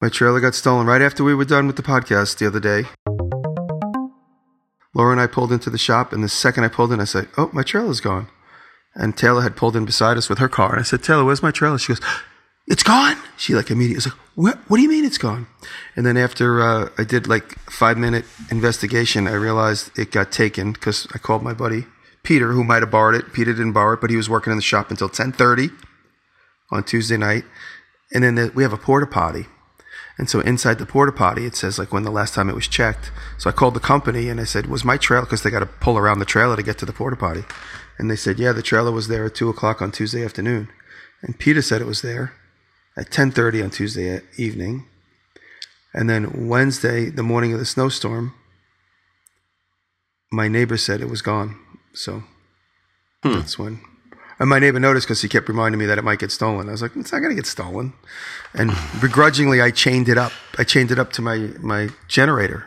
My trailer got stolen right after we were done with the podcast the other day. Laura and I pulled into the shop, and the second I pulled in, I said, Oh, my trailer's gone. And Taylor had pulled in beside us with her car. And I said, Taylor, where's my trailer? She goes, It's gone. She like immediately was like, What, what do you mean it's gone? And then after uh, I did like five minute investigation, I realized it got taken because I called my buddy Peter, who might have borrowed it. Peter didn't borrow it, but he was working in the shop until 1030 on Tuesday night. And then the, we have a porta potty. And so inside the porta potty, it says like when the last time it was checked. So I called the company and I said, "Was my trailer?" Because they got to pull around the trailer to get to the porta potty. And they said, "Yeah, the trailer was there at two o'clock on Tuesday afternoon." And Peter said it was there at ten thirty on Tuesday evening. And then Wednesday, the morning of the snowstorm, my neighbor said it was gone. So hmm. that's when. And my neighbor noticed because he kept reminding me that it might get stolen. I was like, it's not going to get stolen. And begrudgingly, I chained it up. I chained it up to my, my generator,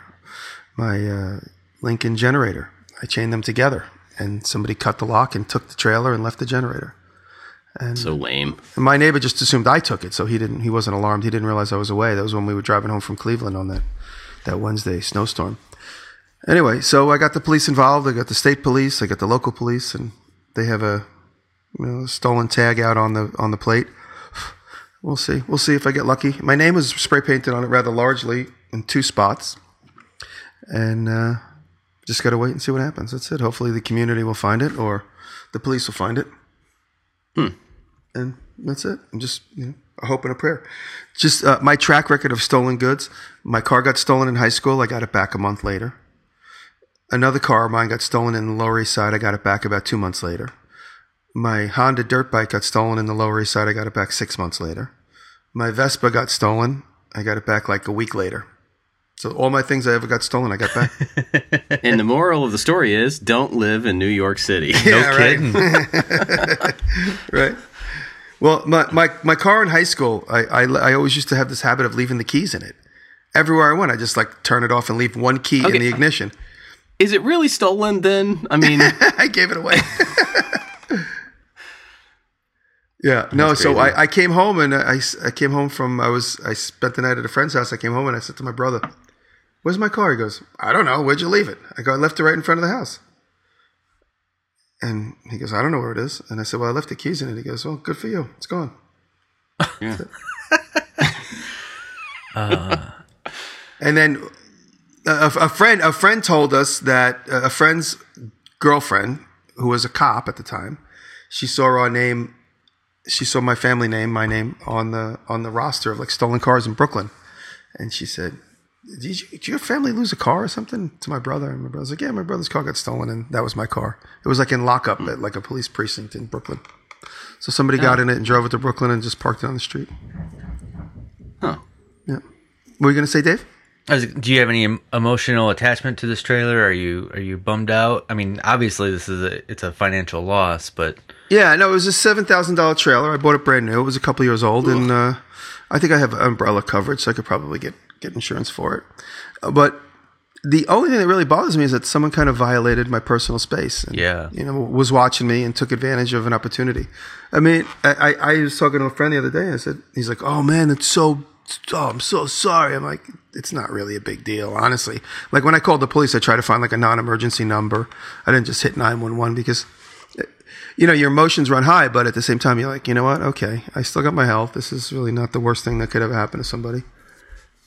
my uh, Lincoln generator. I chained them together. And somebody cut the lock and took the trailer and left the generator. And, So lame. my neighbor just assumed I took it, so he didn't. He wasn't alarmed. He didn't realize I was away. That was when we were driving home from Cleveland on that that Wednesday snowstorm. Anyway, so I got the police involved. I got the state police. I got the local police, and they have a you know, stolen tag out on the on the plate. We'll see. We'll see if I get lucky. My name is spray painted on it rather largely in two spots, and uh, just got to wait and see what happens. That's it. Hopefully, the community will find it, or the police will find it Hmm. and that's it. I'm just you know a hope and a prayer. Just uh, my track record of stolen goods. My car got stolen in high school. I got it back a month later. Another car of mine got stolen in the Lower East Side. I got it back about two months later. My Honda dirt bike got stolen in the Lower East Side. I got it back six months later. My Vespa got stolen. I got it back like a week later. So all my things I ever got stolen, I got back. And the moral of the story is don't live in New York City. No Yeah, right. kidding. right? Well, my, my, my car in high school, I, I, I always used to have this habit of leaving the keys in it. Everywhere I went, I just like turn it off and leave one key in the ignition. Is it really stolen then? I mean, I gave it away. Yeah, no. So. I, I came home and I, I came home from I was I spent the night at a friend's house. I came home and I said to my brother, "Where's my car?" He goes, "I don't know. Where'd you leave it?" I go, "I left it right in front of the house." And he goes, "I don't know where it is." And I said, "Well, I left the keys in it." He goes, "Well, good for you. It's gone." yeah. And then a, a friend a friend told us that uh, a friend's girlfriend, who was a cop at the time, she saw our name, she saw my family name, my name on the on the roster of like stolen cars in Brooklyn, and she said. Did, you, did your family lose a car or something to my brother? And my brother's like, yeah, my brother's car got stolen, and that was my car. It was like in lockup at like a police precinct in Brooklyn. So somebody got in it and drove it to Brooklyn and just parked it on the street. Huh. Yeah. What were you gonna say, Dave? Do you have any emotional attachment to this trailer? Are you are you bummed out? I mean, obviously this is a it's a financial loss, but Yeah, no, it was a seven thousand dollar trailer. I bought it brand new. It was a couple years old, and uh, I think I have umbrella coverage, so I could probably get get insurance for it. Uh, but the only thing that really bothers me is that someone kind of violated my personal space. And, Yeah. you know, was watching me and took advantage of an opportunity. I mean, I, I, I was talking to a friend the other day. I said, he's like, "Oh man, it's so." Oh, I'm so sorry. I'm like, it's not really a big deal, honestly. Like when I called the police, I tried to find like a non-emergency number. I didn't just hit 911 because you know, your emotions run high, but at the same time, you're like, you know what? Okay, I still got my health. This is really not the worst thing that could ever happen to somebody.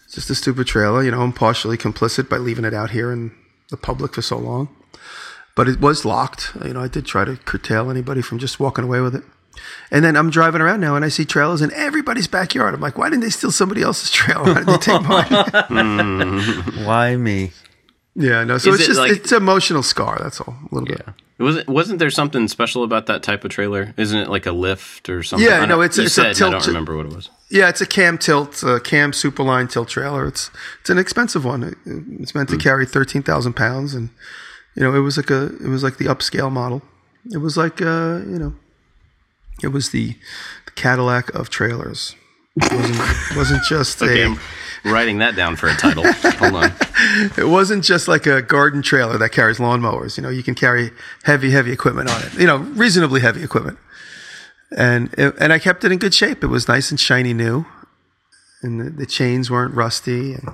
It's just a stupid trailer. You know, I'm partially complicit by leaving it out here in the public for so long. But it was locked. You know, I did try to curtail anybody from just walking away with it. And then I'm driving around now and I see trailers in everybody's backyard. I'm like, why didn't they steal somebody else's trailer? Why did they take mine? why me? yeah, no. So Is it's it just like- it's emotional scar. That's all. A little bit. Yeah. wasn't wasn't there something special about that type of trailer? Isn't it like a lift or something? Yeah, I don't- no, it's- you it's a said, I tilt- don't remember what it was. Yeah, it's a cam tilt, uh, cam superline tilt trailer. It's it's an expensive one. It, it's meant to carry thirteen thousand pounds, and you know it was like a it was like the upscale model. It was like uh, you know, it was the, the Cadillac of trailers. It wasn't wasn't just Okay, a I'm writing that down for a title. Hold on. it wasn't just like a garden trailer that carries lawnmowers. You know, you can carry heavy heavy equipment on it. You know, reasonably heavy equipment. And it, and I kept it in good shape. It was nice and shiny new. and the, the chains weren't rusty, and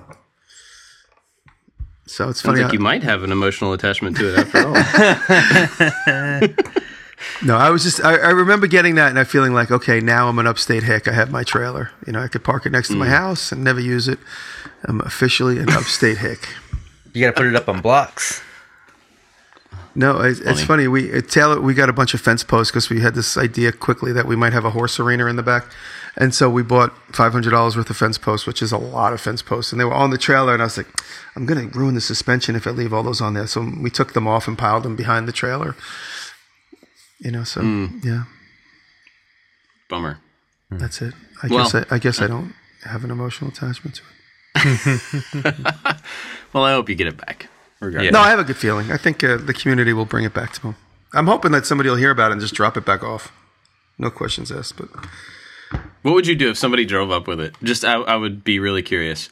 so it's Sounds funny. like you might have an emotional attachment to it after all. no, I was just I, I remember getting that and I feeling like okay, now I'm an upstate hick. I have my trailer. You know, I could park it next to my mm. house and never use it. I'm officially an upstate hick. You got to put it up on blocks. No, it's funny. it's funny. We at Taylor, we got a bunch of fence posts because we had this idea quickly that we might have a horse arena in the back, and so we bought five hundred dollars worth of fence posts, which is a lot of fence posts, and they were on the trailer. And I was like, I'm gonna ruin the suspension if I leave all those on there. So we took them off and piled them behind the trailer. You know, so yeah, Bummer. that's it. I Well- guess I, I guess I don't have an emotional attachment to it. Well, I hope you get it back. Yeah. No, I have a good feeling. I think uh, the community will bring it back to them. I'm hoping that somebody will hear about it and just drop it back off. No questions asked, but. What would you do if somebody drove up with it? Just, I, I would be really curious.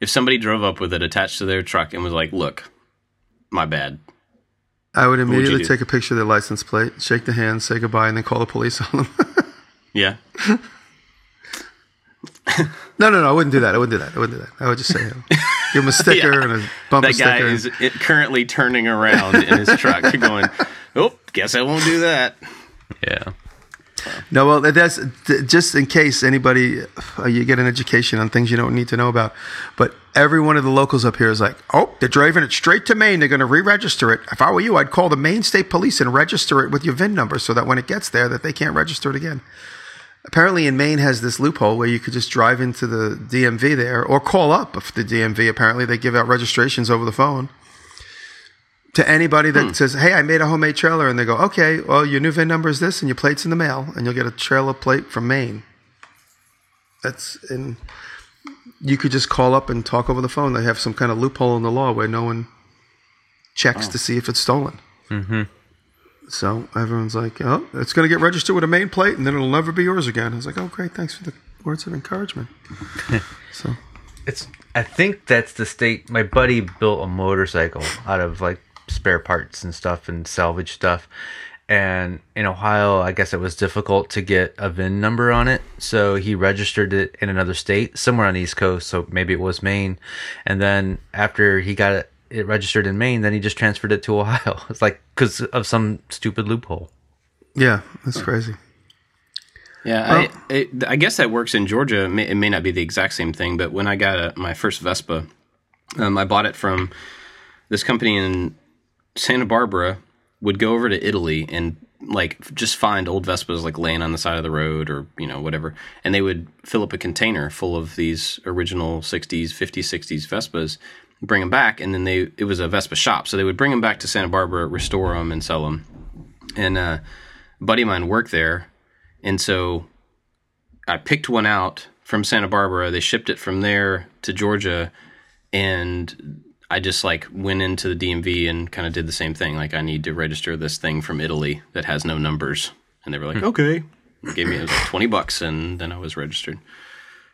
If somebody drove up with it attached to their truck and was like, "Look, my bad," I would would immediately do? take a picture of their license plate, shake the hand, say goodbye, and then call the police on them. yeah, no, no, no, I wouldn't do that. I wouldn't do that. I wouldn't do that. I would just say, uh, give him a sticker Yeah. and a bumper that guy sticker. is it, currently turning around in his truck, going, "Oh, guess I won't do that." Yeah. No, well, that's just in case anybody, uh, you get an education on things you don't need to know about. But every one of the locals up here is like, oh, they're driving it straight to Maine. They're going to re-register it. If I were you, I'd call the Maine State Police and register it with your VIN number so that when it gets there, that they can't register it again. apparently in Maine has this loophole where you could just drive into the DMV there or call up the DMV. Apparently they give out registrations over the phone to anybody that hmm. says, "Hey, I made a homemade trailer," and they go, "Okay, well your new VIN number is this, and your plate's in the mail, and you'll get a trailer plate from Maine." That's in. You could just call up and talk over the phone. They have some kind of loophole in the law where no one checks oh. to see if it's stolen. Mm-hmm. So everyone's like, oh, it's going to get registered with a Maine plate and then it'll never be yours again. I was like, oh, great. Thanks for the words of encouragement. so, It's. I think that's the state. My buddy built a motorcycle out of like spare parts and stuff and salvage stuff. And in Ohio, I guess it was difficult to get a VIN number on it, so he registered it in another state, somewhere on the East Coast. So maybe it was Maine. And then after he got it, it registered in Maine, then he just transferred it to Ohio. It's like because of some stupid loophole. yeah, that's crazy. Yeah, I, it, I guess that works in Georgia. It may, it may not be the exact same thing, but when I got a, my first Vespa, um, I bought it from this company in Santa Barbara. Would go over to Italy and like just find old Vespas like laying on the side of the road or you know whatever, and they would fill up a container full of these original '60s, '50s, '60s Vespas, bring them back, and then they it was a Vespa shop, so they would bring them back to Santa Barbara, restore them, and sell them. And uh, a buddy of mine worked there, and so I picked one out from Santa Barbara. They shipped it from there to Georgia, and I just like went into the DMV and kind of did the same thing. Like I need to register this thing from Italy that has no numbers, and they were like, hmm. "Okay." Gave me it was like twenty bucks, and then I was registered.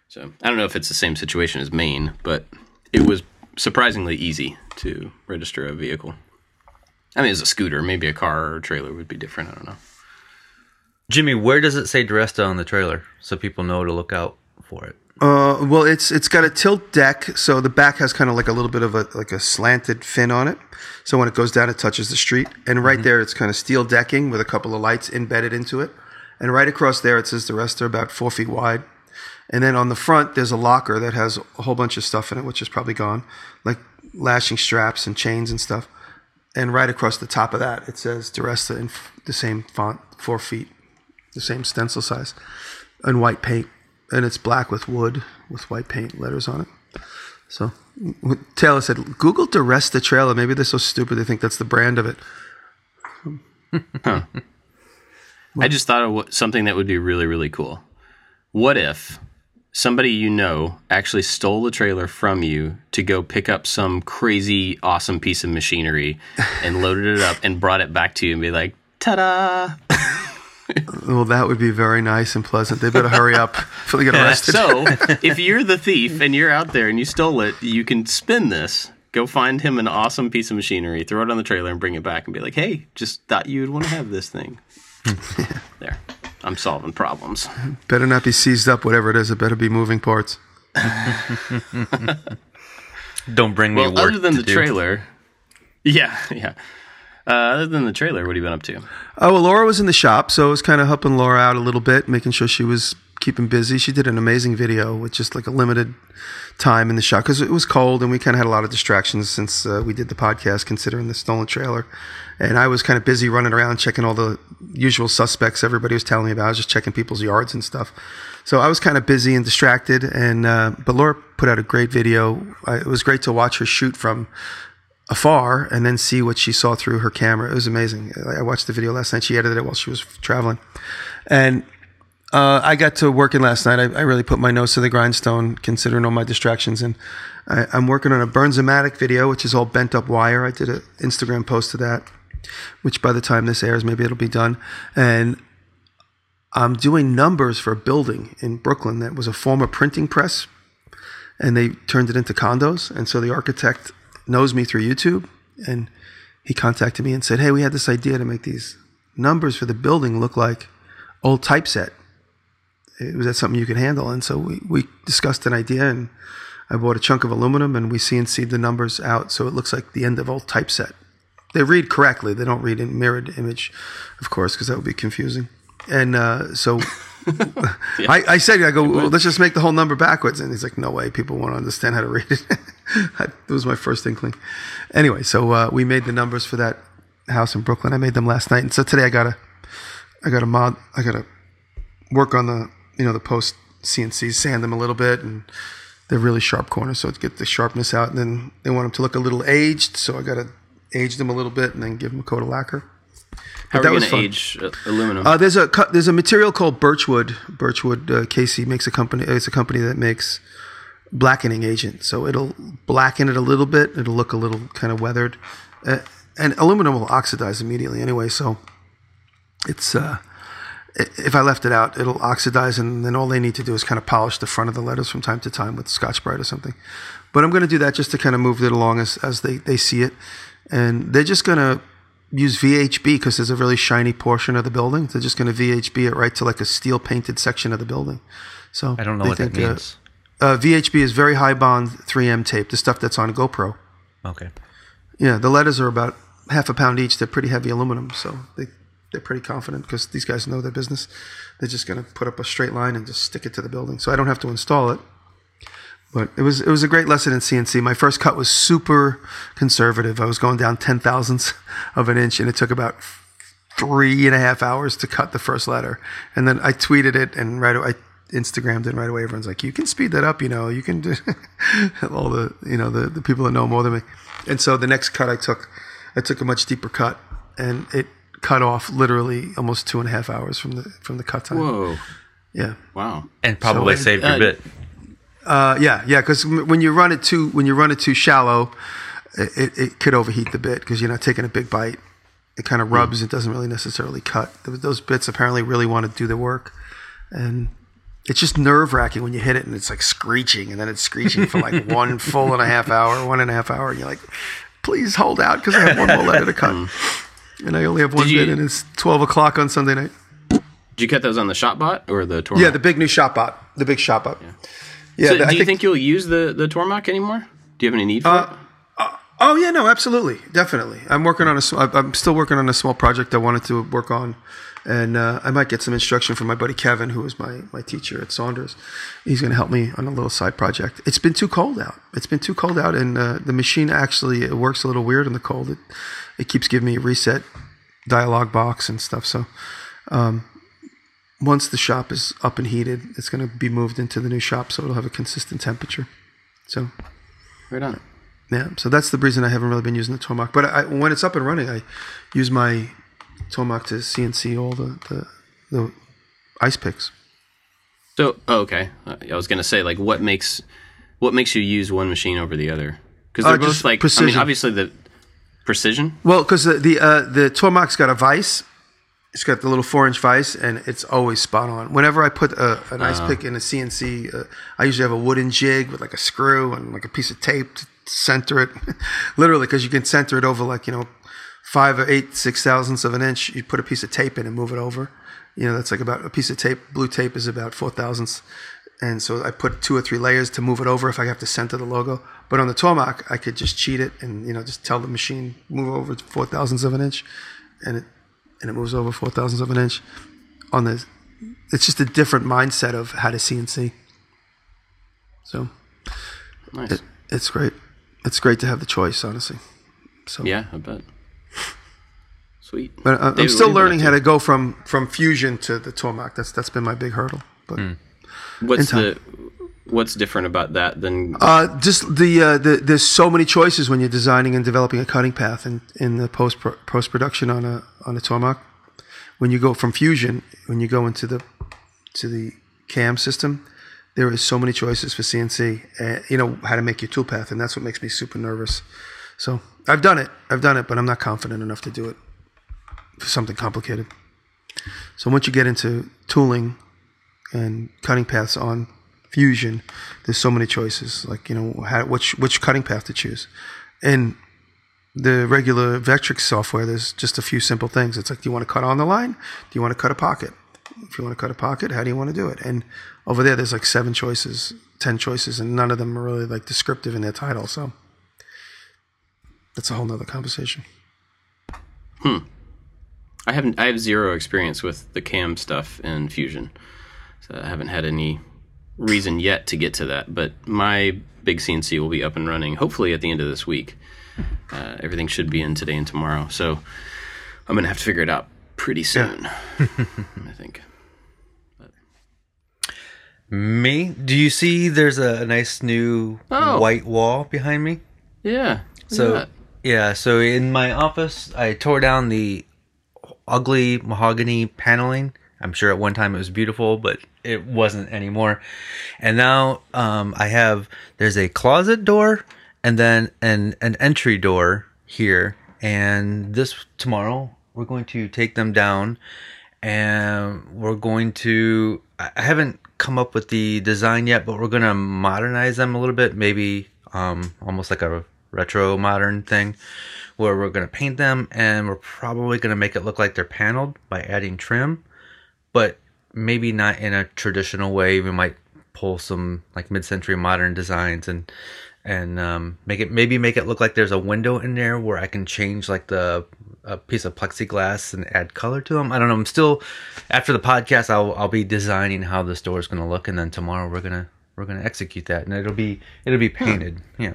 So I don't know if it's the same situation as Maine, but it was surprisingly easy to register a vehicle. I mean, it's a scooter, maybe a car or a trailer would be different. I don't know. Jimmy, where does it say DiResta on the trailer so people know to look out for it? Uh, well, it's it's got a tilt deck, so the back has kind of like a little bit of a like a slanted fin on it. So when it goes down, it touches the street, and right there, it's kind of steel decking with a couple of lights embedded into it. And right across there, it says DiResta about four feet wide. And then on the front, there's a locker that has a whole bunch of stuff in it, which is probably gone, like lashing straps and chains and stuff. And right across the top of that, it says DiResta in the same font, four feet, the same stencil size, and white paint. And it's black with wood with white paint letters on it. So Taylor said, Google DiResta trailer. Maybe they're so stupid they think that's the brand of it. I just thought of something that would be really, really cool. What if somebody you know actually stole the trailer from you to go pick up some crazy, awesome piece of machinery and loaded it up and brought it back to you and be like, ta da! Well, that would be very nice and pleasant. They better hurry up before they get arrested. So, if you're the thief and you're out there and you stole it, you can spin this. Go find him an awesome piece of machinery, throw it on the trailer, and bring it back and be like, hey, just thought you'd want to have this thing. there. I'm solving problems. better not be seized up, whatever it is. It better be moving parts. Don't bring me Well, work other than to the do. trailer, yeah, yeah. Uh, other than the trailer, what have you been up to? Oh, well, Laura was in the shop, so I was kind of helping Laura out a little bit, making sure she was keeping busy. She did an amazing video with just like a limited time in the shop because it was cold and we kind of had a lot of distractions since uh, we did the podcast considering the stolen trailer. And I was kind of busy running around checking all the usual suspects everybody was telling me about. I was just checking people's yards and stuff. So I was kind of busy and distracted. And uh, but Laura put out a great video. I, it was great to watch her shoot from afar and then see what she saw through her camera. It was amazing. I watched the video last night. She edited it while she was traveling, and uh, I got to working last night. I, I, really put my nose to the grindstone, considering all my distractions, and I, am working on a Bernzomatic video, which is all bent up wire. I did an Instagram post to that, which by the time this airs, maybe it'll be done, and. I'm doing numbers for a building in Brooklyn that was a former printing press, and they turned it into condos. And so the architect knows me through YouTube, and he contacted me and said, "Hey, we had this idea to make these numbers for the building look like old typeset. Was that something you could handle?" And so we we discussed an idea, and I bought a chunk of aluminum, and we CNC'd the numbers out so it looks like the end of old typeset. They read correctly. They don't read in mirrored image, of course, because that would be confusing. And uh, so yeah. I, I, said, I go, well, let's just make the whole number backwards. And he's like, no way, people won't understand how to read it. that was my first inkling. Anyway, so uh, we made the numbers for that house in Brooklyn. I made them last night, and so today I gotta, I gotta mod, I gotta work on the, you know, the post CNCs, sand them a little bit, and they're really sharp corners, so to get the sharpness out. And then they want them to look a little aged, so I gotta age them a little bit, and then give them a coat of lacquer. How are you going to age uh, aluminum? Uh, there's a there's a material called birchwood. Birchwood uh, Casey makes a company. It's a company that makes blackening agent. So it'll blacken it a little bit. It'll look a little kind of weathered, uh, and aluminum will oxidize immediately anyway. So it's uh, if I left it out, it'll oxidize, and then all they need to do is kind of polish the front of the letters from time to time with Scotch Brite or something. But I'm going to do that just to kind of move it along as as they they see it, and they're just going to use VHB because there's a really shiny portion of the building. They're just going to VHB it right to like a steel painted section of the building. So I don't know what think, that means. Uh, uh, VHB is very high bond 3M tape, the stuff that's on GoPro. Okay. Yeah, the letters are about half a pound each. They're pretty heavy aluminum, so they they're pretty confident because these guys know their business. They're just going to put up a straight line and just stick it to the building, so I don't have to install it. But it was it was a great lesson in CNC. My first cut was super conservative. I was going down ten thousandths of an inch, and it took about three and a half hours to cut the first letter. And then I tweeted it, and right away, I Instagrammed it right away. Everyone's like, "You can speed that up, you know. You can do all the you know the the people that know more than me." And so the next cut I took, I took a much deeper cut, and it cut off literally almost two and a half hours from the from the cut time. Whoa! Yeah. Wow. And probably so, saved your uh, bit. Uh, yeah, yeah, because when you run it too when you run it too shallow, it, it could overheat the bit because you're not taking a big bite. It kind of rubs. Mm. It doesn't really necessarily cut. Those bits apparently really want to do the work, and it's just nerve wracking when you hit it and it's like screeching, and then it's screeching for like one full and a half hour, one and a half hour, and you're like, please hold out because I have one more letter to cut, mm. and I only have one you, bit, and it's twelve o'clock on Sunday night. Did you cut those on the Shopbot or the Tormach? Yeah, the big new Shopbot, the big Shopbot. Yeah. Yeah, so do you think, think, you'll use the the Tormach anymore? Do you have any need for uh, it? Uh, oh yeah, no, absolutely, definitely. I'm working on a. I'm still working on a small project I wanted to work on, and uh, I might get some instruction from my buddy Kevin, who is my my teacher at Saunders. He's going to help me on a little side project. It's been too cold out. It's been too cold out, and uh, the machine actually it works a little weird in the cold. It it keeps giving me a reset dialog box and stuff. So. Um, once the shop is up and heated, it's going to be moved into the new shop, so it'll have a consistent temperature. So, right on. Yeah, so that's the reason I haven't really been using the Tormach. But I, when it's up and running, I use my Tormach to CNC all the, the, the ice picks. So, oh, okay, I was going to say, like, what makes what makes you use one machine over the other? Because they're uh, both like, precision. I mean, obviously the precision. Well, because the the, uh, the Tormach's got a vise it's got the little four inch vise and it's always spot on. Whenever I put a, an ice uh-huh. pick in a CNC, uh, I usually have a wooden jig with like a screw and like a piece of tape to center it. Literally, because you can center it over like, you know, five or eight, six thousandths of an inch. You put a piece of tape in and move it over. You know, that's like about a piece of tape. Blue tape is about four thousandths. and so I put two or three layers to move it over if I have to center the logo. But on the Tormach, I could just cheat it and you know just tell the machine move over four thousandths of an inch, and it and it moves over four thousandths of an inch. On the, it's just a different mindset of how to CNC. So Nice. it, it's great. It's great to have the choice, honestly. So yeah, I bet. Sweet. But I- I'm still what are you learning how to go from from Fusion to the Tormach. That's that's been my big hurdle. But hmm. What's the what's different about that than uh, just the, uh, the there's so many choices when you're designing and developing a cutting path in, in the post post production on a on a Tormach. When you go from Fusion, when you go into the to the CAM system, there is so many choices for CNC. Uh, you know how to make your tool path, and that's what makes me super nervous. So I've done it, I've done it, but I'm not confident enough to do it for something complicated. So once you get into tooling and cutting paths on Fusion, there's so many choices. Like you know, how, which which cutting path to choose. And the regular Vectric software, there's just a few simple things. It's like, do you want to cut on the line? Do you want to cut a pocket? If you want to cut a pocket, how do you want to do it? And over there, there's like seven choices, ten choices, and none of them are really like descriptive in their title. So that's a whole nother conversation. Hmm. I haven't I have zero experience with the cam stuff in Fusion. So I haven't had any reason yet to get to that, but my big CNC will be up and running hopefully at the end of this week. Uh, everything should be in today and tomorrow. So I'm to have to figure it out pretty soon. I think. Me? Do you see there's a, nice new Oh. white wall behind me? Yeah. So yeah. yeah, so in my office, I tore down the ugly mahogany paneling. I'm sure at one time it was beautiful, but it wasn't anymore. And now um, I have there's a closet door and then an an entry door here. And this tomorrow we're going to take them down, and we're going to. I haven't come up with the design yet, but we're going to modernize them a little bit. Maybe um, almost like a retro modern thing where we're going to paint them and we're probably going to make it look like they're paneled by adding trim but maybe not in a traditional way we might pull some like mid-century modern designs and and um, make it maybe make it look like there's a window in there where I can change like the a piece of plexiglass and add color to them. I don't know. I'm still after the podcast. I'll I'll be designing how the store is going to look, and then tomorrow we're gonna we're gonna execute that, and it'll be it'll be painted. Yeah,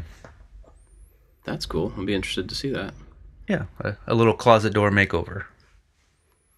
That's cool. I'll be interested to see that. yeah, a, a little closet door makeover.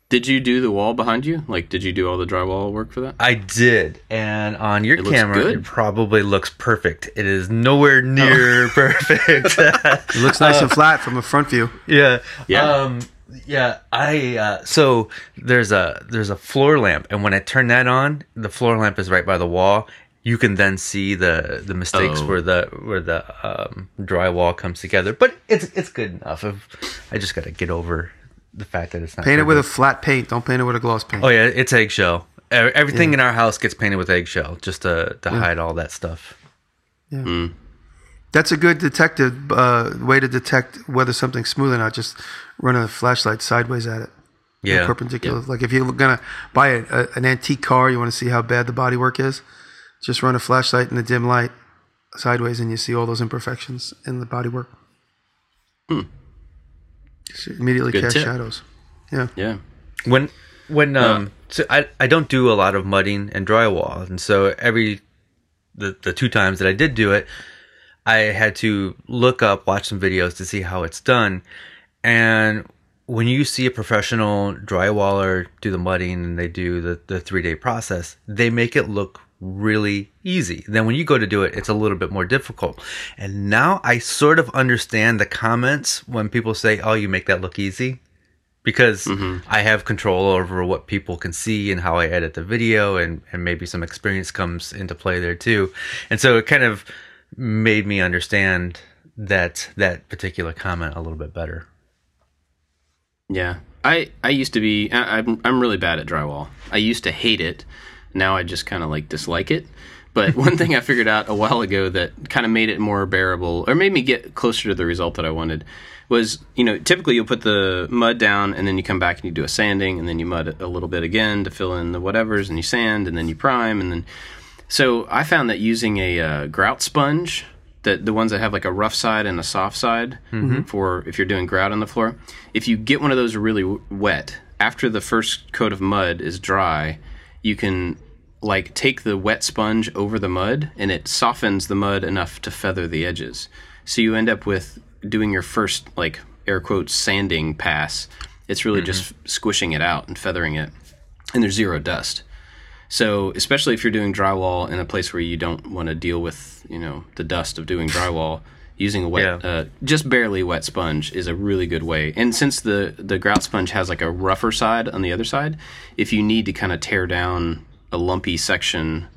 Did you do the wall behind you? Like, did you do all the drywall work for that? I did, and on your It camera, it probably looks perfect. It is nowhere near perfect. It looks nice and flat from a front view. yeah, Yeah. um, yeah. I uh, so there's a there's a floor lamp, and when I turn that on, the floor lamp is right by the wall. You can then see the the mistakes Oh. where the where the um, drywall comes together, but it's it's good enough. I've, I just got to get over the fact that it's not Paint it with a flat paint. Don't paint it with a gloss paint. Oh yeah, it's eggshell. Everything in our house gets painted with eggshell just to to hide all that stuff. Yeah, that's a good detective uh, way to detect whether something's smooth or not. Just run a flashlight sideways at it. Yeah. perpendicular. Like if you're gonna buy a, a, an antique car, you want to see how bad the bodywork is. Just run a flashlight in the dim light sideways, and you see all those imperfections in the bodywork. Just immediately Good cast tip. shadows. Yeah. Yeah. when when um so I I don't do a lot of mudding and drywall and so every the the two times that I did do it I had to look up watch some videos to see how it's done and when you see a professional drywaller do the mudding and they do the the 3-day process they make it look really easy then when you go to do it it's a little bit more difficult and now I sort of understand the comments when people say oh you make that look easy because mm-hmm. I have control over what people can see and how I edit the video, and, and maybe some experience comes into play there too. And so it kind of made me understand that that particular comment a little bit better. Yeah, I I used to be I, I'm I'm really bad at drywall. I used to hate it. Now I just kind of like dislike it. But one thing I figured out a while ago that kind of made it more bearable or made me get closer to the result that I wanted was you know typically you'll put the mud down and then you come back and you do a sanding and then you mud a little bit again to fill in the whatevers and you sand and then you prime and then So I found that using a uh, grout sponge, that the ones that have like a rough side and a soft side for if you're doing grout on the floor, if you get one of those really w- wet, after the first coat of mud is dry, you can like take the wet sponge over the mud and it softens the mud enough to feather the edges. So you end up with doing your first like air quotes sanding pass. It's really just squishing it out and feathering it. And there's zero dust. So, especially if you're doing drywall in a place where you don't want to deal with, you know, the dust of doing drywall, using a wet, Yeah. uh, just barely wet sponge is a really good way. And since the the grout sponge has like a rougher side on the other side, if you need to kind of tear down a lumpy section,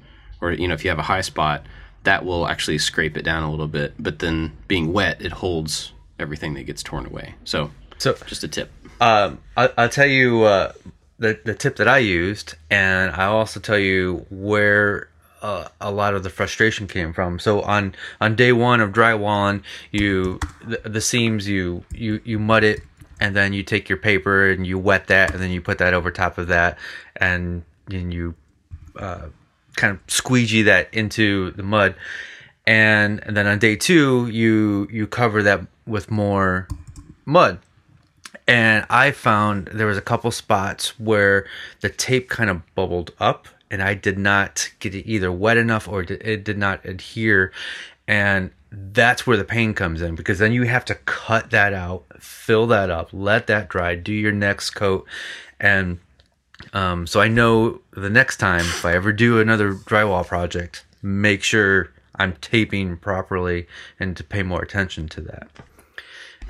or you know, if you have a high spot, that will actually scrape it down a little bit. But then being wet, it holds everything that gets torn away. So, So just a tip. Um, I, I'll tell you uh, the the tip that I used, and I'll also tell you where uh, a lot of the frustration came from. So on on day one of drywalling, you the, the seams you you you mud it, and then you take your paper and you wet that, and then you put that over top of that, and and you uh, kind of squeegee that into the mud. And, and then on day two, you you cover that with more mud. And I found there was a couple spots where the tape kind of bubbled up, and I did not get it either wet enough or it did not adhere, and that's where the pain comes in because then you have to cut that out, fill that up, let that dry, do your next coat, and um, so I know the next time if I ever do another drywall project, make sure I'm taping properly and to pay more attention to that.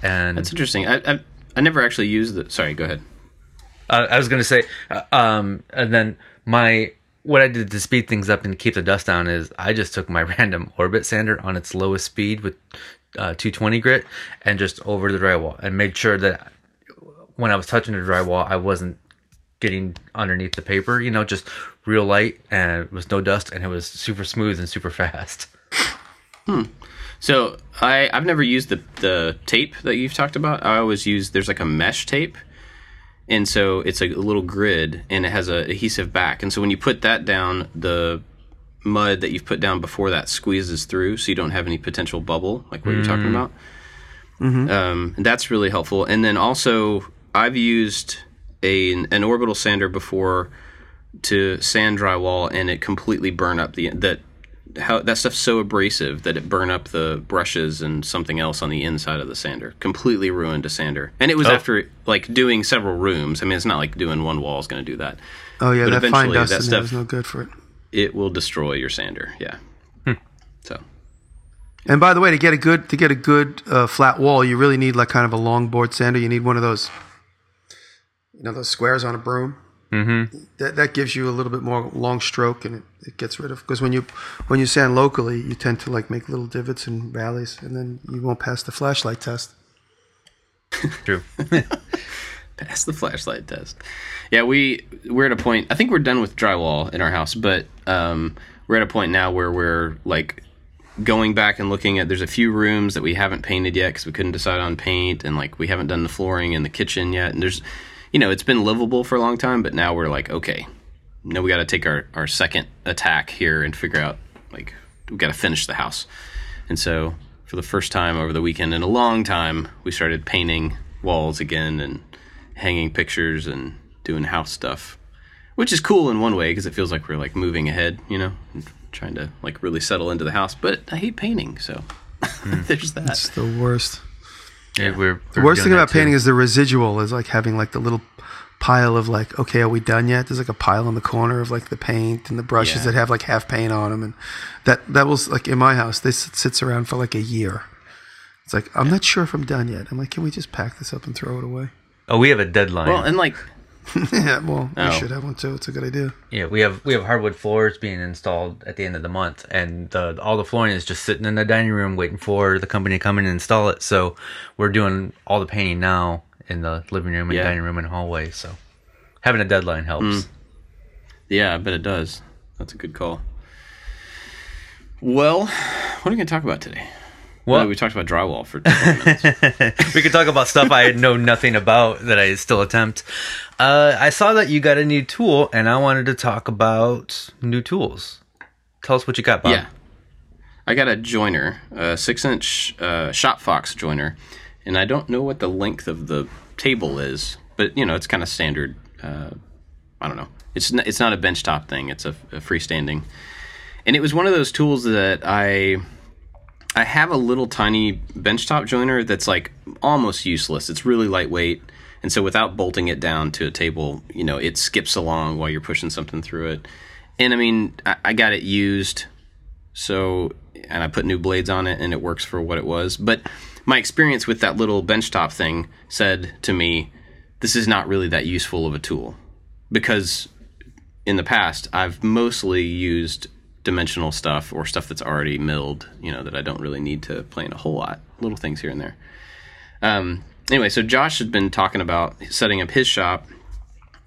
And That's interesting. I, I I never actually used the. Sorry, go ahead. Uh, I was gonna say, uh, um, and then my what I did to speed things up and keep the dust down is I just took my random orbit sander on its lowest speed with uh, 220 grit and just over the drywall and made sure that when I was touching the drywall, I wasn't getting underneath the paper. You know, just real light and it was no dust and it was super smooth and super fast. Hmm. So I I've never used the the tape that you've talked about. I always use there's like a mesh tape, and so it's a little grid and it has a adhesive back. And so when you put that down, the mud that you've put down before that squeezes through, so you don't have any potential bubble like what you're talking about. Um, that's really helpful. And then also I've used a an orbital sander before to sand drywall, and it completely burned up the that how that stuff's so abrasive that it burned up the brushes and something else on the inside of the sander. Completely ruined a sander. And it was after like doing several rooms. I mean, it's not like doing one wall is going to do that. Oh yeah, But that fine eventually dust that in stuff- is no good for it. It will destroy your sander. Yeah. So And by the way, to get a good to get a good uh, flat wall, you really need like kind of a long board sander. You need one of those, you know, those squares on a broom. Mm-hmm. That that gives you a little bit more long stroke, and it, it gets rid of because when you when you sand locally, you tend to like make little divots and valleys, and then you won't pass the flashlight test. True. pass the flashlight test. Yeah, we we're at a point. I think we're done with drywall in our house, but um, we're at a point now where we're like going back and looking at. There's a few rooms that we haven't painted yet because we couldn't decide on paint, and like we haven't done the flooring in the kitchen yet. And there's, you know, it's been livable for a long time, but now we're like, okay, now we got to take our our second attack here and figure out like we got to finish the house. And so for the first time over the weekend in a long time, we started painting walls again and hanging pictures and doing house stuff, which is cool in one way because it feels like we're like moving ahead, you know, and trying to like really settle into the house. But I hate painting, so hmm. there's that. It's the worst. Yeah, we're, The worst thing about painting is the residual is like having like the little pile of like, okay, are we done yet? There's like a pile in the corner of like the paint and the brushes Yeah. that have like half paint on them, and that that was like in my house. This sits around for like a year. It's like I'm not sure if I'm done yet. I'm like, can we just pack this up and throw it away? Oh, we have a deadline. Well, and like yeah, well, Oh. we should have one too. It's a good idea. Yeah, we have we have hardwood floors being installed at the end of the month, and the, all the flooring is just sitting in the dining room waiting for the company to come in and install it. So we're doing all the painting now in the living room and Yeah. dining room and hallway. So having a deadline helps. Mm. yeah, I bet it does. That's a good call. Well, what are we going to talk about today? Well- we talked about drywall for we could talk about stuff I know nothing about that I still attempt. Uh, I saw that you got a new tool, and I wanted to talk about new tools. Tell us what you got, Bob. Yeah. I got a joiner, a six inch uh, Shop Fox joiner, and I don't know what the length of the table is, but you know it's kind of standard. Uh, I don't know. It's n- it's not a benchtop thing. It's a, a freestanding, and it was one of those tools that I I have a little tiny benchtop joiner that's like almost useless. It's really lightweight, and so without bolting it down to a table, you know, it skips along while you're pushing something through it. And I mean, I, I got it used, so and I put new blades on it, and it works for what it was. But my experience with that little benchtop thing said to me, this is not really that useful of a tool because in the past I've mostly used dimensional stuff or stuff that's already milled, you know, that I don't really need to plane a whole lot, little things here and there. Um, anyway, so Josh had been talking about setting up his shop,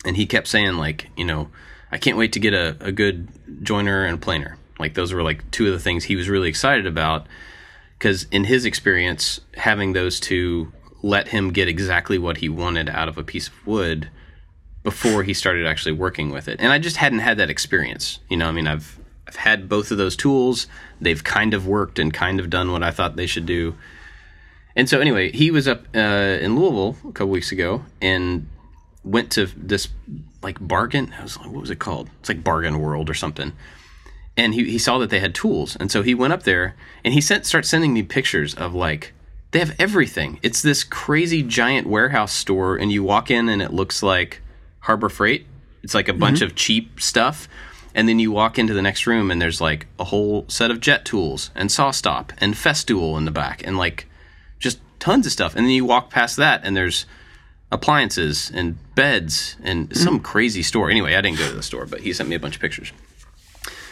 and he kept saying like, you know, I can't wait to get a, a good joiner and planer. Like those were like two of the things he was really excited about because in his experience, having those two let him get exactly what he wanted out of a piece of wood before he started actually working with it. And I just hadn't had that experience. You know, I mean, I've I've had both of those tools. They've kind of worked and kind of done what I thought they should do. And so anyway, he was up uh, in Louisville a couple weeks ago and went to this like bargain. I was, like, what was it called? It's like Bargain World or something. And he, he saw that they had tools, and so he went up there and he sent start sending me pictures of like they have everything. It's this crazy giant warehouse store, and you walk in and it looks like Harbor Freight. It's like a bunch of cheap stuff. And then you walk into the next room and there's like a whole set of jet tools and SawStop and Festool in the back and like just tons of stuff. And then you walk past that and there's appliances and beds and hmm. some crazy store. Anyway, I didn't go to the store, but he sent me a bunch of pictures.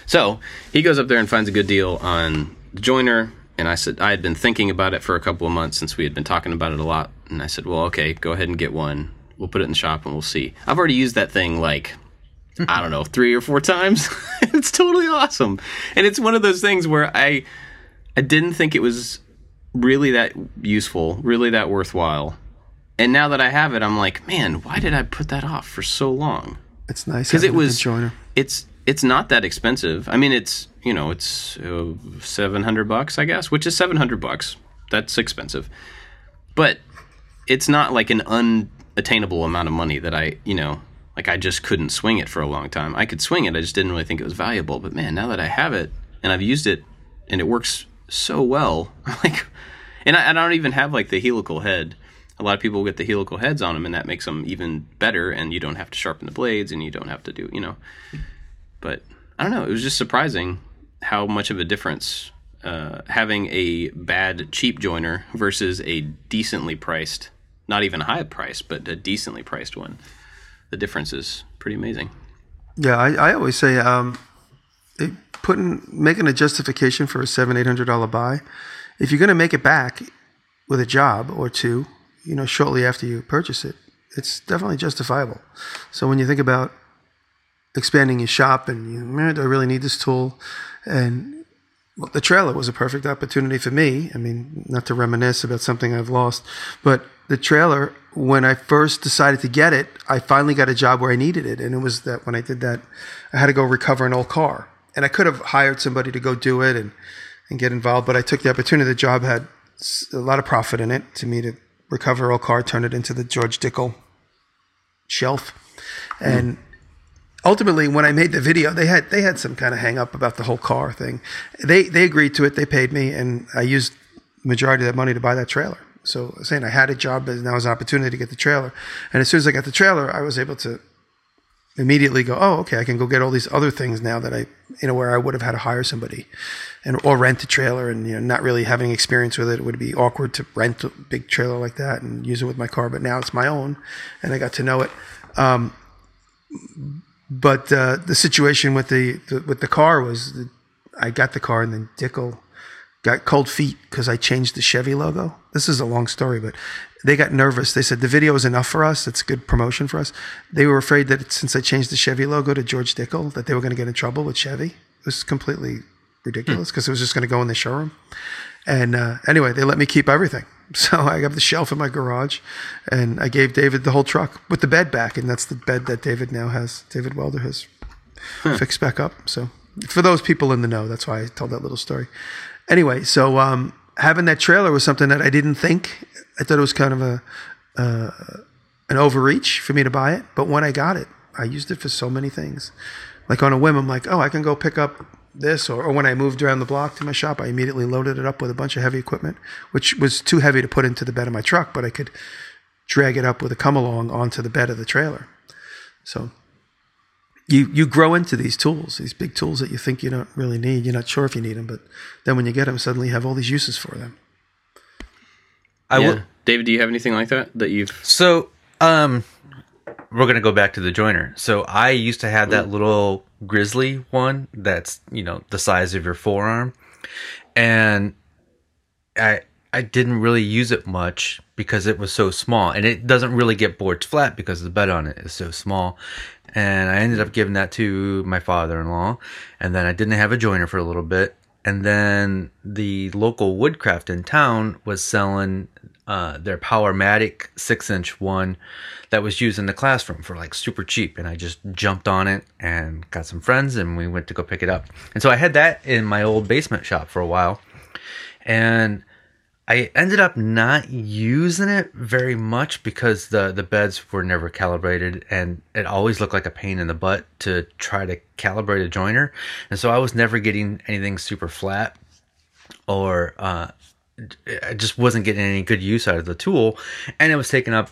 So he goes up there and finds a good deal on the joiner. And I said, I had been thinking about it for a couple of months since we had been talking about it a lot. And I said, well, okay, go ahead and get one. We'll put it in the shop and we'll see. I've already used that thing like, I don't know, three or four times. it's totally awesome. And it's one of those things where I, I didn't think it was really that useful, really that worthwhile. And now that I have it, I'm like, man, why did I put that off for so long? It's nice because it having a good was joiner. it's it's not that expensive. I mean, it's you know it's uh, seven hundred bucks, I guess, which is seven hundred bucks. That's expensive, but it's not like an unattainable amount of money that I you know like I just couldn't swing it for a long time. I could swing it, I just didn't really think it was valuable. But man, now that I have it and I've used it and it works so well, like, and I, I don't even have like the helical head. A lot of people get the helical heads on them, and that makes them even better. And you don't have to sharpen the blades, and you don't have to do, you know. But I don't know. It was just surprising how much of a difference uh, having a bad cheap joiner versus a decently priced, not even high priced, but a decently priced one. The difference is pretty amazing. Yeah, I, I always say um, it, putting making a justification for a seven eight hundred dollar buy. If you're going to make it back with a job or two, you know, shortly after you purchase it, it's definitely justifiable. So when you think about expanding your shop and you, man, do I really need this tool? And well, the trailer was a perfect opportunity for me. I mean, not to reminisce about something I've lost, but the trailer, when I first decided to get it, I finally got a job where I needed it. And it was that when I did that, I had to go recover an old car. And I could have hired somebody to go do it and, and get involved, but I took the opportunity. The job had a lot of profit in it to me to recover old car, turn it into the George Dickel shelf. And ultimately when I made the video, they had they had some kind of hang up about the whole car thing. They they agreed to it, they paid me, and I used majority of that money to buy that trailer. So saying I had a job, but now was an opportunity to get the trailer. And as soon as I got the trailer, I was able to immediately go, oh, okay, I can go get all these other things now that I, you know, where I would have had to hire somebody and or rent a trailer and you know not really having experience with it, it would be awkward to rent a big trailer like that and use it with my car. But now it's my own, and I got to know it. Um, but uh, the situation with the, the with the car was that I got the car and then Dickel got cold feet because I changed the Chevy logo. This is a long story, but they got nervous. They said the video is enough for us. It's good promotion for us. They were afraid that since I changed the Chevy logo to George Dickel, that they were going to get in trouble with Chevy. It was completely ridiculous because it was just going to go in the showroom. And uh, anyway, they let me keep everything. So I have the shelf in my garage, and I gave David the whole truck with the bed back, and that's the bed that David now has. David Welder has fixed back up. So for those people in the know, that's why I told that little story. Anyway, so um, having that trailer was something that I didn't think. I thought it was kind of a uh, an overreach for me to buy it, but when I got it, I used it for so many things. Like on a whim, I'm like, oh, I can go pick up this, or, or when I moved around the block to my shop, I immediately loaded it up with a bunch of heavy equipment, which was too heavy to put into the bed of my truck, but I could drag it up with a come along onto the bed of the trailer. So you you grow into these tools, these big tools that you think you don't really need. You're not sure if you need them, but then when you get them, suddenly you have all these uses for them. I yeah. will. David, do you have anything like that that you've? So, um, we're gonna go back to the joiner. So I used to have that little grizzly one that's you know the size of your forearm, and I I didn't really use it much because it was so small, and it doesn't really get boards flat because the bed on it is so small. And I ended up giving that to my father-in-law, and then I didn't have a joiner for a little bit, and then the local woodcraft in town was selling uh, their Powermatic six inch one that was used in the classroom for like super cheap. And I just jumped on it and got some friends and we went to go pick it up. And so I had that in my old basement shop for a while. And I ended up not using it very much because the, the beds were never calibrated and it always looked like a pain in the butt to try to calibrate a joiner. And so I was never getting anything super flat or uh, I just wasn't getting any good use out of the tool, and it was taking up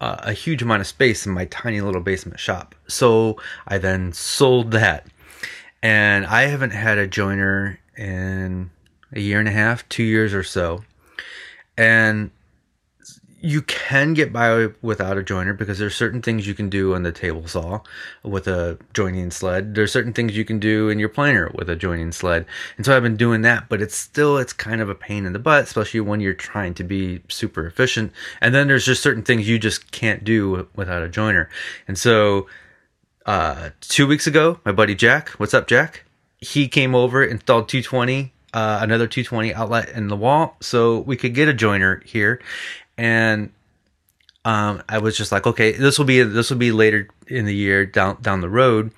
a, a, huge amount of space in my tiny little basement shop. So I then sold that, and I haven't had a joiner in a year and a half, two years or so, and you can get by without a joiner because there's certain things you can do on the table saw with a joining sled. There's certain things you can do in your planer with a joining sled. And so I've been doing that, but it's still it's kind of a pain in the butt, especially when you're trying to be super efficient. And then there's just certain things you just can't do without a joiner. And so uh 2 weeks ago, my buddy Jack, what's up Jack? He came over, installed 220 uh, another 220 outlet in the wall. So we could get a joiner here. And um, I was just like, okay, this will be this will be later in the year down down the road,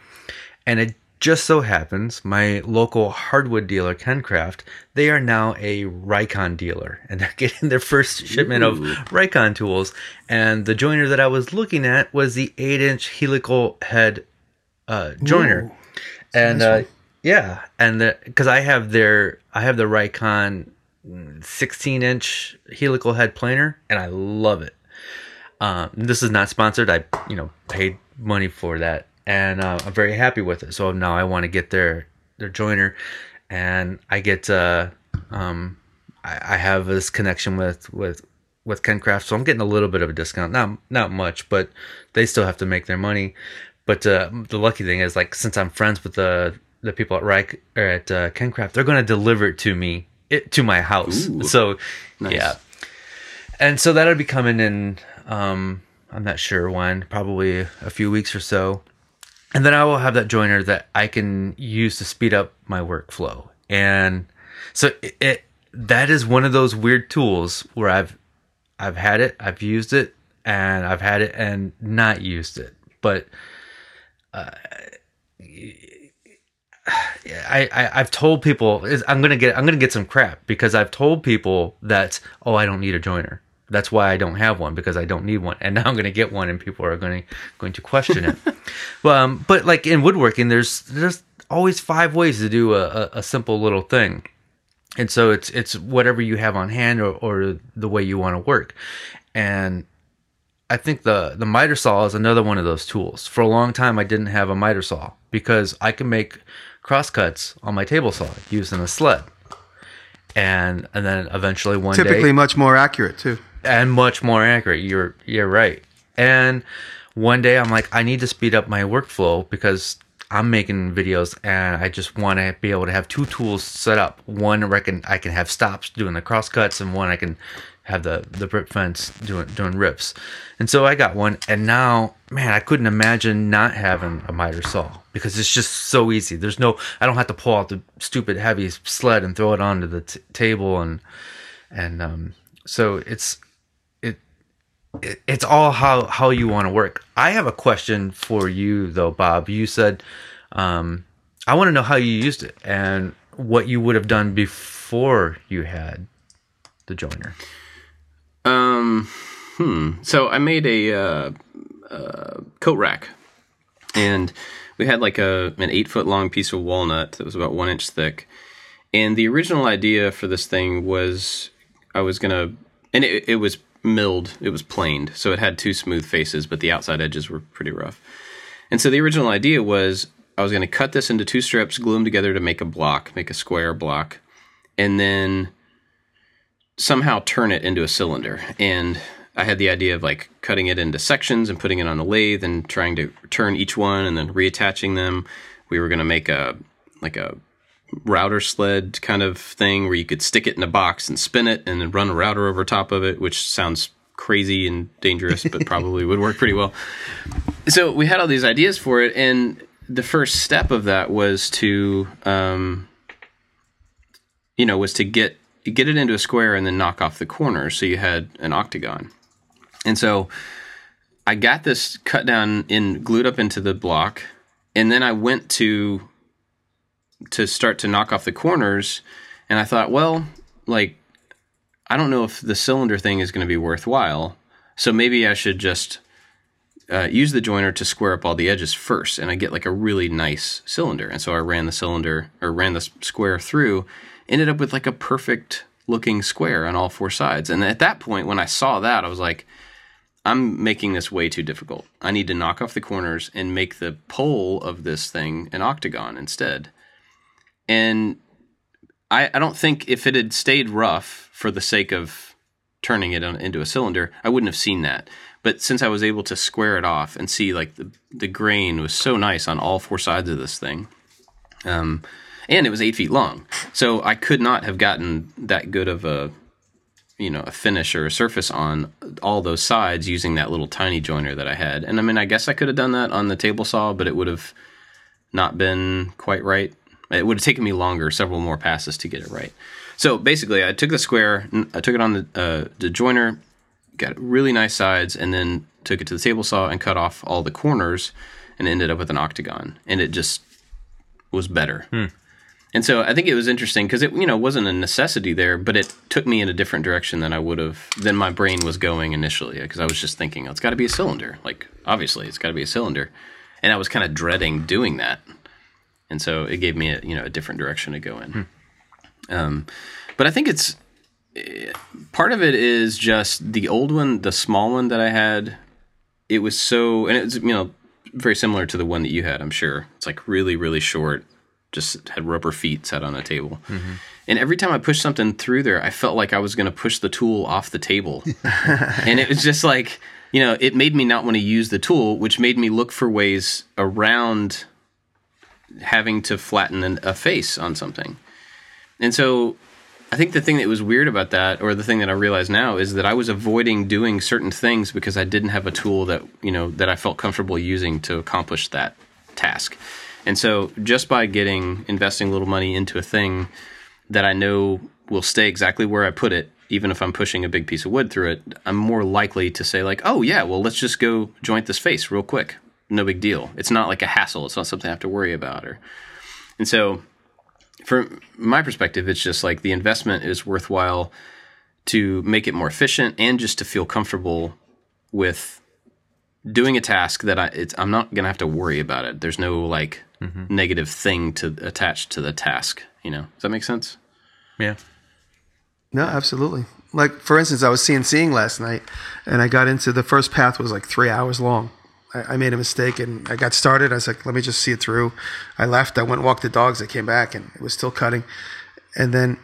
and it just so happens my local hardwood dealer Kencraft they are now a Rikon dealer. And they're getting their first shipment Ooh. of Rikon tools. And the joiner that I was looking at was the eight inch helical head uh, joiner. Ooh. and nice uh, yeah and because I have their I have the Rikon 16 inch helical head planer and I love it. Um, this is not sponsored. I, you know, paid money for that and uh, I'm very happy with it. So now I want to get their, their joiner and I get, uh, um, I, I have this connection with, with, with Kencraft. So I'm getting a little bit of a discount, not, not much, but they still have to make their money. But, uh, the lucky thing is like, since I'm friends with the, the people at Reich or at uh, Kencraft, they're going to deliver it to me it to my house. Ooh, so nice. yeah, and so that'll be coming in. Um, I'm not sure when, probably a few weeks or so, and then I will have that joiner that I can use to speed up my workflow. And so it, it that is one of those weird tools where I've I've had it, I've used it, and I've had it and not used it, but. Uh, I, I have told people I'm gonna get I'm gonna get some crap because I've told people that oh I don't need a joiner. That's why I don't have one because I don't need one, and now I'm gonna get one, and people are going going to question it. um, but like in woodworking, there's there's always five ways to do a, a, a simple little thing, and so it's it's whatever you have on hand or, or the way you want to work, and I think the the miter saw is another one of those tools. For a long time, I didn't have a miter saw because I can make crosscuts on my table saw using a sled. And and then eventually one typically day, much more accurate too. And much more accurate. You're you're right. And one day I'm like, I need to speed up my workflow because I'm making videos and I just want to be able to have two tools set up. One I can I can have stops doing the crosscuts, and one I can have the the rip fence doing doing rips. And so I got one, and now man, I couldn't imagine not having a miter saw because it's just so easy. There's no I don't have to pull out the stupid heavy sled and throw it onto the t- table and and um, so it's it, it it's all how how you want to work. I have a question for you though, Bob. You said um, I want to know how you used it and what you would have done before you had the joiner. Um, hmm. So I made a uh, uh, coat rack, and we had like a an eight foot long piece of walnut that was about one inch thick. And the original idea for this thing was I was gonna, and it, it was milled, it was planed, so it had two smooth faces, but the outside edges were pretty rough. And so the original idea was I was going to cut this into two strips, glue them together to make a block, make a square block, and then somehow turn it into a cylinder. And I had the idea of like cutting it into sections and putting it on a lathe and trying to turn each one and then reattaching them. We were going to make a like a router sled kind of thing where you could stick it in a box and spin it and then run a router over top of it, which sounds crazy and dangerous, but probably would work pretty well. So we had all these ideas for it, and the first step of that was to, um, you know, was to get get it into a square and then knock off the corners, so you had an octagon. And so I got this cut down in glued up into the block, and then I went to to start to knock off the corners, and I thought, well, like I don't know if the cylinder thing is going to be worthwhile, so maybe I should just uh, use the joiner to square up all the edges first, and I get like a really nice cylinder. And so I ran the cylinder or ran the square through, ended up with like a perfect looking square on all four sides. And at that point, when I saw that, I was like, I'm making this way too difficult. I need to knock off the corners and make the pole of this thing an octagon instead. And I, I don't think if it had stayed rough for the sake of turning it into a cylinder, I wouldn't have seen that. But since I was able to square it off and see like the, the grain was so nice on all four sides of this thing, um, and it was eight feet long, so I could not have gotten that good of a you know a finish or a surface on all those sides using that little tiny joiner that I had. And I mean, I guess I could have done that on the table saw, but it would have not been quite right. It would have taken me longer, several more passes to get it right. So basically, I took the square, I took it on the uh, the joiner, got really nice sides, and then took it to the table saw and cut off all the corners, and ended up with an octagon. And it just was better. Hmm. And so I think it was interesting because it you know wasn't a necessity there, but it took me in a different direction than I would have than my brain was going initially because I was just thinking oh, it's got to be a cylinder. Like obviously it's got to be a cylinder, and I was kind of dreading doing that. And so it gave me a you know a different direction to go in. Hmm. Um, but I think it's part of it is just the old one, the small one that I had. It was so, and it's you know very similar to the one that you had. I'm sure it's like really really short just had rubber feet set on a table. Mm-hmm. And every time I pushed something through there, I felt like I was going to push the tool off the table. and it was just like, you know, it made me not want to use the tool, which made me look for ways around having to flatten a face on something. And so I think the thing that was weird about that, or the thing that I realize now, is that I was avoiding doing certain things because I didn't have a tool that, you know, that I felt comfortable using to accomplish that task. And so just by getting investing a little money into a thing that I know will stay exactly where I put it, even if I'm pushing a big piece of wood through it, I'm more likely to say like, "Oh yeah, well let's just go joint this face real quick. No big deal. It's not like a hassle. It's not something I have to worry about." Or, and so, from my perspective, it's just like the investment is worthwhile to make it more efficient and just to feel comfortable with doing a task that I I'm not gonna have to worry about it. There's no like mm-hmm. negative thing to attach to the task. You know, does that make sense? Yeah. No, absolutely. Like for instance, I was CNCing last night, and I got into the first path was like three hours long. I, I made a mistake, and I got started. I was like, "Let me just see it through." I left. I went and walked the dogs. I came back, and it was still cutting. And then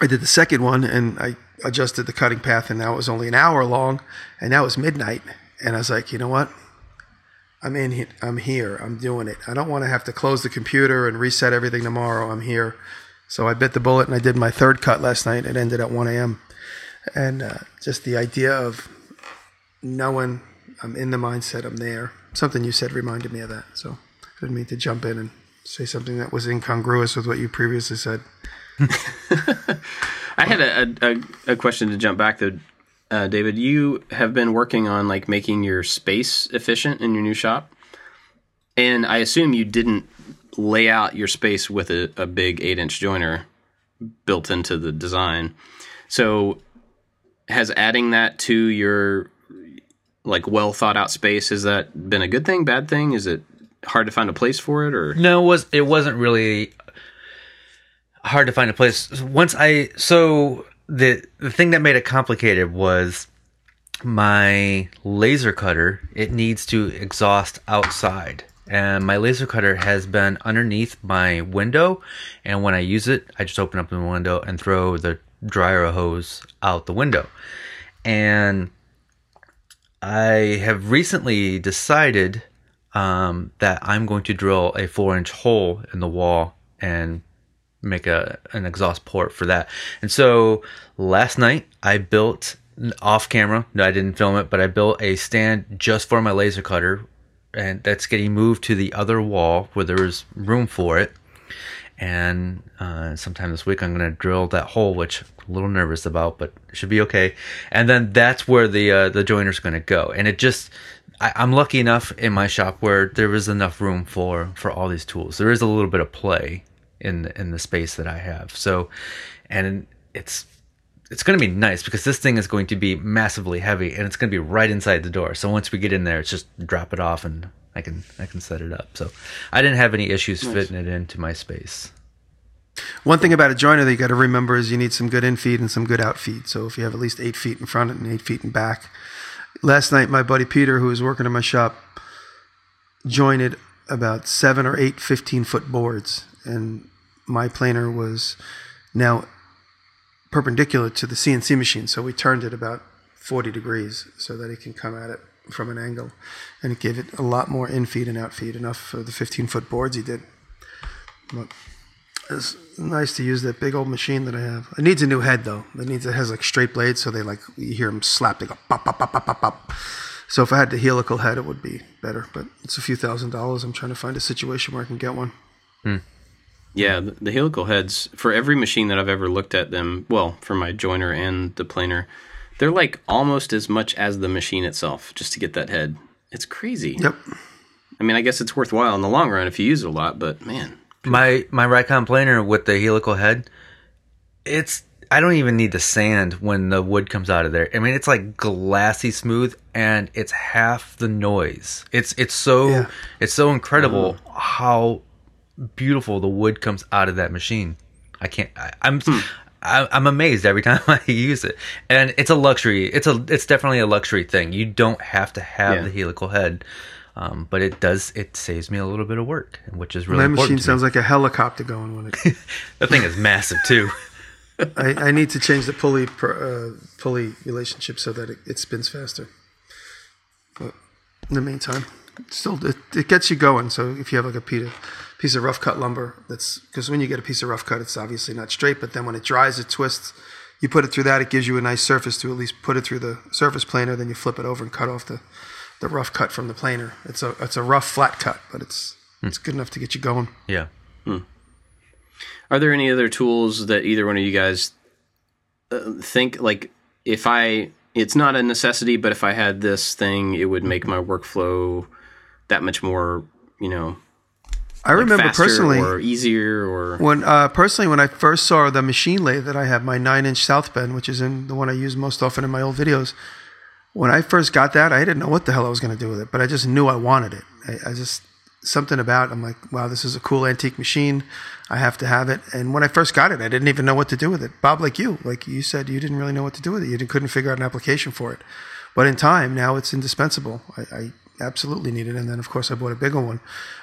I did the second one, and I adjusted the cutting path, and now it was only an hour long, and now it's midnight. And I was like, you know what? I'm in here. I'm here. I'm doing it. I don't want to have to close the computer and reset everything tomorrow. I'm here. So I bit the bullet and I did my third cut last night. It ended at 1 a.m. And uh, just the idea of knowing I'm in the mindset, I'm there. Something you said reminded me of that. So I didn't mean to jump in and say something that was incongruous with what you previously said. I had a, a, a, question to jump back to uh, David, you have been working on like making your space efficient in your new shop, and I assume you didn't lay out your space with a, a big eight inch joiner built into the design. So has adding that to your like well thought out space has that been a good thing, bad thing? Is it hard to find a place for it or No, it was it wasn't really hard to find a place. Once I so the the thing that made it complicated was my laser cutter. It needs to exhaust outside. And my laser cutter has been underneath my window, and when I use it, I just open up the window and throw the dryer hose out the window. And I have recently decided um, that I'm going to drill a four inch hole in the wall and make a an exhaust port for that. And so last night I built off camera. No, I didn't film it, but I built a stand just for my laser cutter, and that's getting moved to the other wall where there is room for it. And uh, sometime this week I'm going to drill that hole, which I'm a little nervous about, but should be okay. And then that's where the uh, the joiner's going to go. And it just I, I'm lucky enough in my shop where there is enough room for for all these tools. There is a little bit of play in in the space that I have. So, and it's it's going to be nice because this thing is going to be massively heavy and it's going to be right inside the door. So once we get in there, it's just drop it off and I can I can set it up. So I didn't have any issues nice. fitting it into my space. One thing about a joiner that you got to remember is you need some good in feed and some good out feed. So if you have at least eight feet in front and eight feet in back. Last night, my buddy Peter, who was working in my shop, jointed about seven or eight 15 foot boards. And my planer was now perpendicular to the CNC machine. So we turned it about 40 degrees so that it can come at it from an angle. And it gave it a lot more in feed and out feed, enough for the 15 foot boards he did. But it's nice to use that big old machine that I have. It needs a new head though. It needs it has like straight blades, so they like you hear them slap. They go pop pop pop pop pop pop. So if I had the helical head, it would be better. But it's a few thousand dollars. I'm trying to find a situation where I can get one. Hmm. Yeah, the, the helical heads for every machine that I've ever looked at them. Well, for my joiner and the planer, they're like almost as much as the machine itself just to get that head. It's crazy. Yep. I mean, I guess it's worthwhile in the long run if you use it a lot, but man, my my Rikon planer with the helical head, it's I don't even need the sand when the wood comes out of there. I mean, it's like glassy smooth, and it's half the noise. It's it's so yeah. it's so incredible mm. how beautiful the wood comes out of that machine. I can't. I, am I'm, I'm amazed every time I use it, and it's a luxury. It's a it's definitely a luxury thing. You don't have to have yeah. the helical head. Um, but it does it saves me a little bit of work, which is really my machine sounds like a helicopter going when it. that thing is massive too. I, I, need to change the pulley per, uh, pulley relationship so that it, it, spins faster. But in the meantime, still it, it, gets you going. So if you have like a of, piece of rough cut lumber, that's because when you get a piece of rough cut, it's obviously not straight. But then when it dries, it twists. You put it through that, it gives you a nice surface to at least put it through the surface planer. Then you flip it over and cut off the the rough cut from the planer. It's a it's a rough flat cut, but it's hmm. it's good enough to get you going. Yeah. Hmm. Are there any other tools that either one of you guys uh, think like if I it's not a necessity, but if I had this thing, it would make my workflow that much more, you know. I like remember personally, or easier, or when uh, personally when I first saw the machine lathe that I have, my nine-inch South Bend, which is in the one I use most often in my old videos when I first got that, I didn't know what the hell I was going to do with it, but I just knew I wanted it. I, I, just something about. It, I'm like, wow, this is a cool antique machine. I have to have it. And when I first got it, I didn't even know what to do with it. Bob, like you, like you said, you didn't really know what to do with it. You couldn't figure out an application for it. But in time, now it's indispensable. I, I absolutely need it. And then, of course, I bought a bigger one.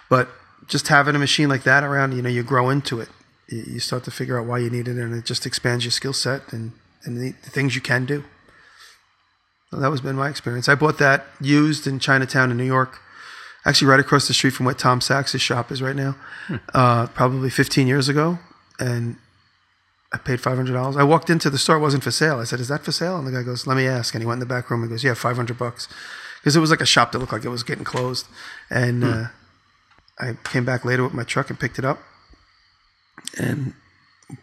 But just having a machine like that around, you know, you grow into it. You start to figure out why you need it, and it just expands your skill set and and the, the things you can do. Well, that was been my experience. I bought that used in Chinatown in New York, actually right across the street from what Tom Sachs' shop is right now, hmm. uh, probably 15 years ago, and I paid five hundred dollars. I walked into the store; it wasn't for sale. I said, "Is that for sale?" And the guy goes, "Let me ask." And he went in the back room and goes, "Yeah, five hundred bucks," because it was like a shop that looked like it was getting closed. And hmm. uh, I came back later with my truck and picked it up, and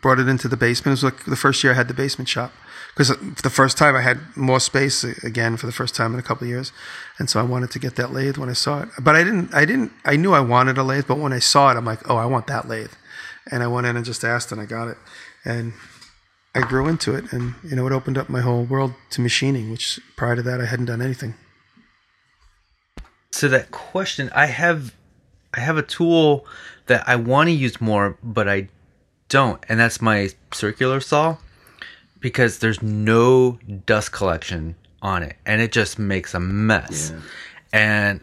brought it into the basement. It was like the first year I had the basement shop because for the first time I had more space again for the first time in a couple of years, and so I wanted to get that lathe when I saw it. But I didn't. I didn't. I knew I wanted a lathe, but when I saw it, I'm like, oh, I want that lathe, and I went in and just asked, and I got it, and I grew into it, and you know, it opened up my whole world to machining, which prior to that I hadn't done anything. So that question, I have, I have a tool that I want to use more, but I don't, and that's my circular saw because there's no dust collection on it and it just makes a mess. Yeah. And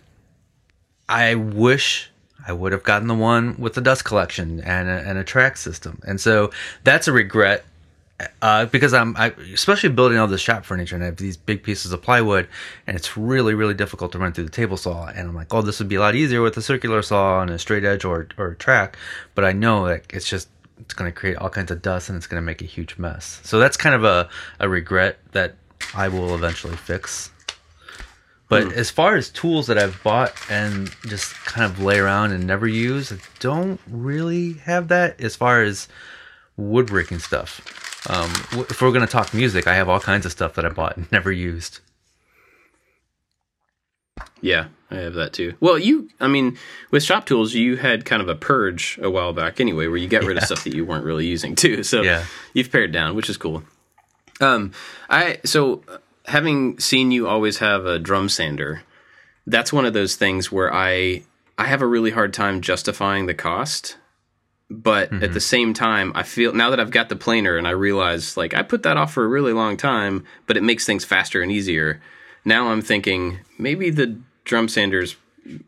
I wish I would have gotten the one with the dust collection and a, and a track system. And so that's a regret uh, because I'm I, especially building all this shop furniture and I have these big pieces of plywood and it's really really difficult to run through the table saw and I'm like oh this would be a lot easier with a circular saw and a straight edge or or a track but I know that it's just it's going to create all kinds of dust and it's going to make a huge mess. So that's kind of a, a regret that I will eventually fix. But mm. as far as tools that I've bought and just kind of lay around and never use, I don't really have that as far as woodworking stuff. Um, if we're going to talk music, I have all kinds of stuff that I bought and never used. Yeah, I have that too. Well, you, I mean, with shop tools, you had kind of a purge a while back anyway, where you get rid yeah. of stuff that you weren't really using too. So yeah. you've pared down, which is cool. Um, I so having seen you always have a drum sander, that's one of those things where I I have a really hard time justifying the cost. But mm-hmm. at the same time, I feel now that I've got the planer and I realize like I put that off for a really long time, but it makes things faster and easier. Now I'm thinking maybe the drum sander's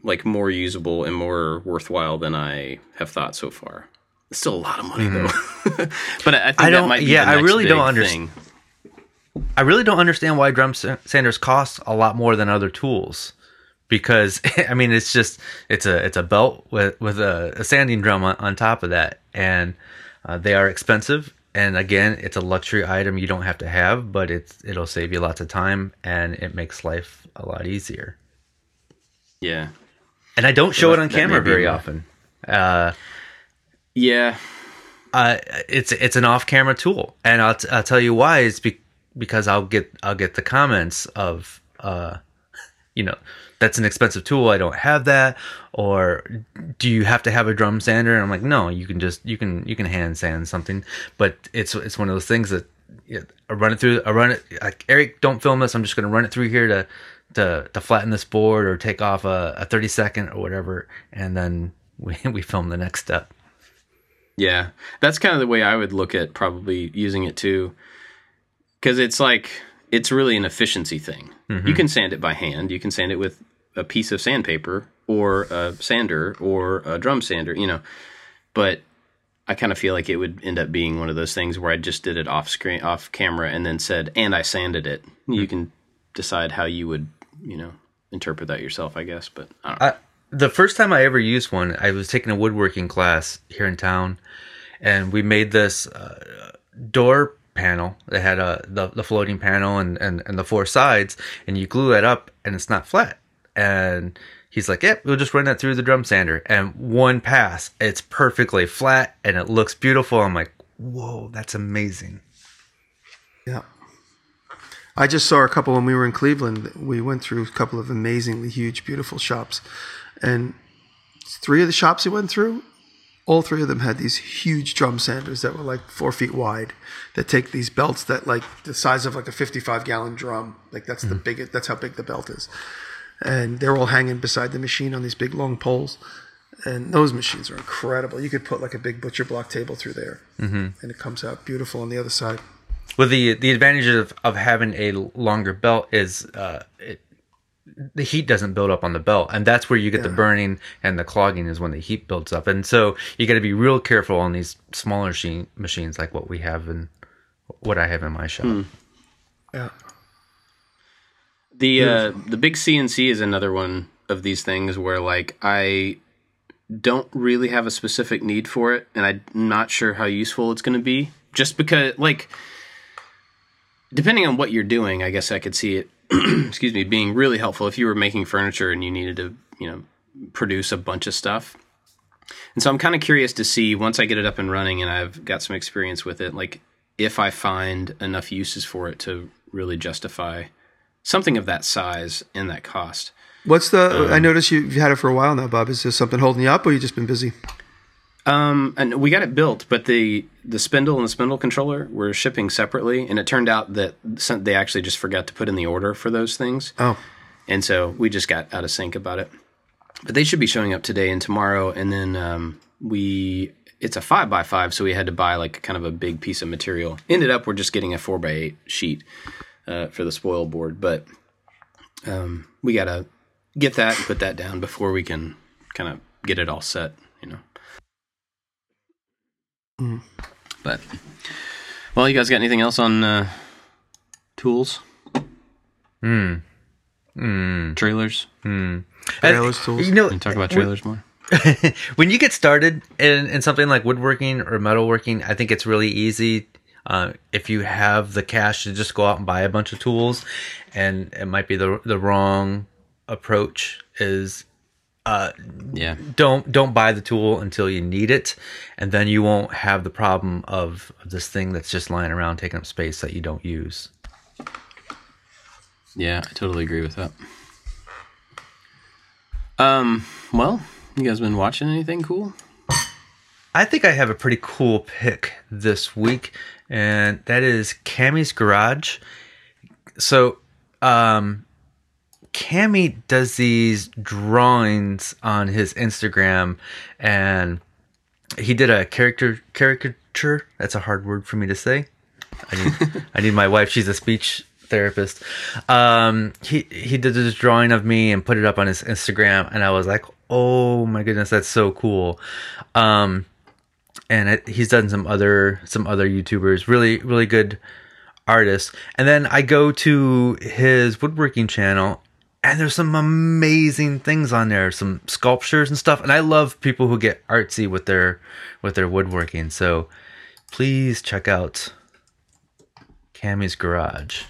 like more usable and more worthwhile than I have thought so far. It's still a lot of money mm-hmm. though. but I think I don't, yeah, I really don't understand. I really don't understand why drum sanders cost a lot more than other tools. Because I mean, it's just it's a it's a belt with with a, a sanding drum on, on, top of that, and uh, they are expensive. And again, it's a luxury item you don't have to have, but it's it'll save you lots of time and it makes life a lot easier. Yeah. And I don't show that, it on camera very often. Uh, yeah. Uh, it's it's an off-camera tool, and I'll, t- I'll tell you why. It's be- because I'll get I'll get the comments of, uh, you know, that's an expensive tool. I don't have that. Or do you have to have a drum sander? And I'm like, no, you can just you can you can hand sand something. But it's it's one of those things that I run it through. I run it like Eric, don't film this. I'm just going to run it through here to to to flatten this board or take off a, a 30 second or whatever and then we, we film the next step yeah that's kind of the way i would look at probably using it too because it's like it's really an efficiency thing mm-hmm. you can sand it by hand you can sand it with a piece of sandpaper or a sander or a drum sander you know but I kind of feel like it would end up being one of those things where I just did it off screen, off camera, and then said, "And I sanded it." You mm-hmm. can decide how you would you know interpret that yourself, I guess. But I I, the first time I ever used one, I was taking a woodworking class here in town, and we made this uh, door panel that had a uh, the, the floating panel and, and and the four sides, and you glue that up, and it's not flat. And he's like, "Yep, we'll just run that through the drum sander." And one pass, it's perfectly flat, and it looks beautiful. I'm like, "Whoa, that's amazing." Yeah. I just saw a couple when we were in Cleveland. We went through a couple of amazingly huge, beautiful shops, and three of the shops we went through, all three of them had these huge drum sanders that were like four feet wide. That take these belts that like the size of like a fifty-five gallon drum. Like that's mm-hmm. the biggest, That's how big the belt is, and they're all hanging beside the machine on these big long poles. And those machines are incredible. You could put like a big butcher block table through there, mm-hmm. and it comes out beautiful on the other side. Well, the the advantage of, of having a longer belt is uh, it, the heat doesn't build up on the belt, and that's where you get yeah. the burning and the clogging is when the heat builds up. And so you got to be real careful on these smaller machine, machines like what we have and what I have in my shop. Hmm. Yeah. The uh, the big CNC is another one of these things where like I don't really have a specific need for it, and I'm not sure how useful it's going to be. Just because like depending on what you're doing, I guess I could see it. excuse me, being really helpful if you were making furniture and you needed to, you know, produce a bunch of stuff. And so I'm kind of curious to see once I get it up and running and I've got some experience with it, like if I find enough uses for it to really justify something of that size and that cost. What's the? I noticed you- you've had it for a while now, Bob. Is there something holding you up, or you just been busy? Um, and we got it built, but the the spindle and the spindle controller were shipping separately, and it turned out that some, they actually just forgot to put in the order for those things, Oh, and so we just got out of sync about it. But they should be showing up today and tomorrow, and then um, we it's a five by five, so we had to buy like kind of a big piece of material. Ended up we're just getting a four by eight sheet uh, for the spoil board, but um, we gotta get that and put that down before we can kind of get it all set, you know. But well, you guys got anything else on uh, tools? Hmm. Hmm. Trailers? trailers, tools. You know, Can you talk about trailers more? when you get started in, in something like woodworking or metalworking, I think it's really easy. Uh, if you have the cash to just go out and buy a bunch of tools, and it might be the the wrong approach. Is Yeah. don't don't buy the tool until you need it, and then you won't have the problem of, of this thing that's just lying around taking up space that you don't use. Yeah, I totally agree with that. Um, well, you guys been watching anything cool? I think I have a pretty cool pick this week, and that is Cammy's Garage. So, um, Cammy does these drawings on his Instagram, and he did a character caricature. That's a hard word for me to say. I need, I need my wife. She's a speech therapist. Um, he he did this drawing of me and put it up on his Instagram, and I was like, oh my goodness, that's so cool. Um, and it, he's done some other some other YouTubers, really really good artists. And then I go to his woodworking channel, and there's some amazing things on there, some sculptures and stuff. And I love people who get artsy with their with their woodworking. So please check out Cammy's Garage.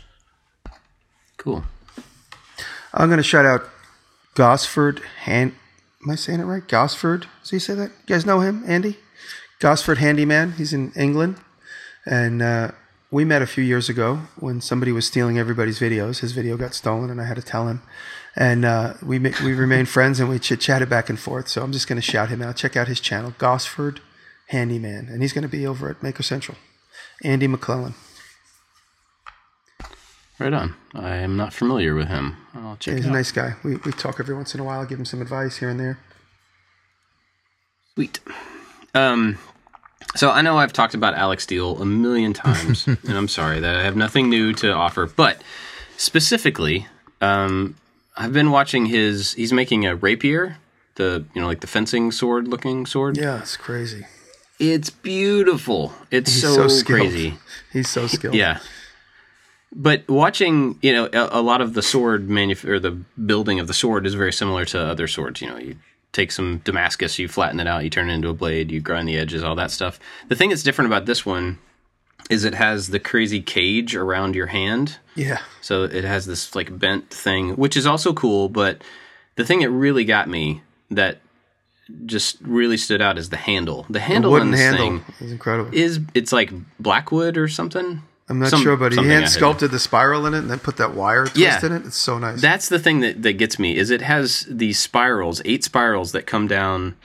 Cool. I'm going to shout out Gosford Hand. Am I saying it right? Gosford. Does he say that? You guys know him, Andy? Gosford Handyman. He's in England, and uh, we met a few years ago when somebody was stealing everybody's videos. His video got stolen, and I had to tell him. And uh, we we remained friends, and we chit chatted back and forth. So I'm just going to shout him out. Check out his channel, Gosford Handyman, and he's going to be over at Maker Central. Andy McClellan. Right on. I am not familiar with him. I'll check He's a out. nice guy. We we talk every once in a while. Give him some advice here and there. Sweet. Um, so I know I've talked about Alec Steele a million times, and I'm sorry that I have nothing new to offer. But specifically, um, I've been watching his. He's making a rapier, the you know like the fencing sword looking sword. Yeah, it's crazy. It's beautiful. It's He's so, so crazy. He's so skilled. Yeah. But watching, you know, a, a lot of the sword manuf- or the building of the sword is very similar to other swords. You know, you take some Damascus, you flatten it out, you turn it into a blade, you grind the edges, all that stuff. The thing that's different about this one is it has the crazy cage around your hand. Yeah. So it has this like bent thing, which is also cool. But the thing that really got me that just really stood out is the handle. The The handle on this handle thing is incredible. is it's like blackwood or something. I'm not Some- sure, but he hand sculpted the spiral in it and then put that wire twist Yeah. in it. It's so nice. That's the thing that, that gets me is it has these spirals, eight spirals that come down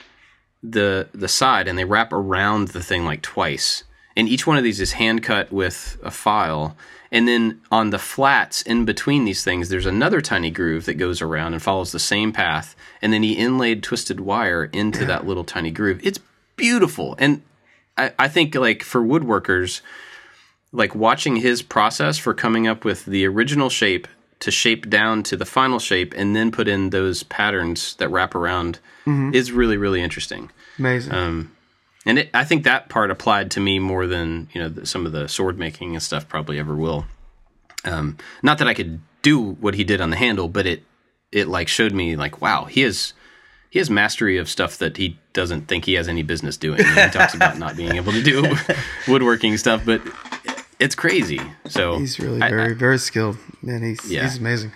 the the side and they wrap around the thing like twice. And each one of these is hand cut with a file. And then on the flats in between these things, there's another tiny groove that goes around and follows the same path. And then he inlaid twisted wire into that little tiny groove. It's beautiful. And I, I think like for woodworkers, like watching his process for coming up with the original shape to shape down to the final shape and then put in those patterns that wrap around is really really interesting Amazing. um, and it, i think that part applied to me more than you know the, some of the sword making and stuff probably ever will um, not that i could do what he did on the handle but it it like showed me like wow he has he has mastery of stuff that he doesn't think he has any business doing. He talks about not being able to do woodworking stuff, but it's crazy. So he's really I- very, very skilled. Man, he's Yeah. he's amazing.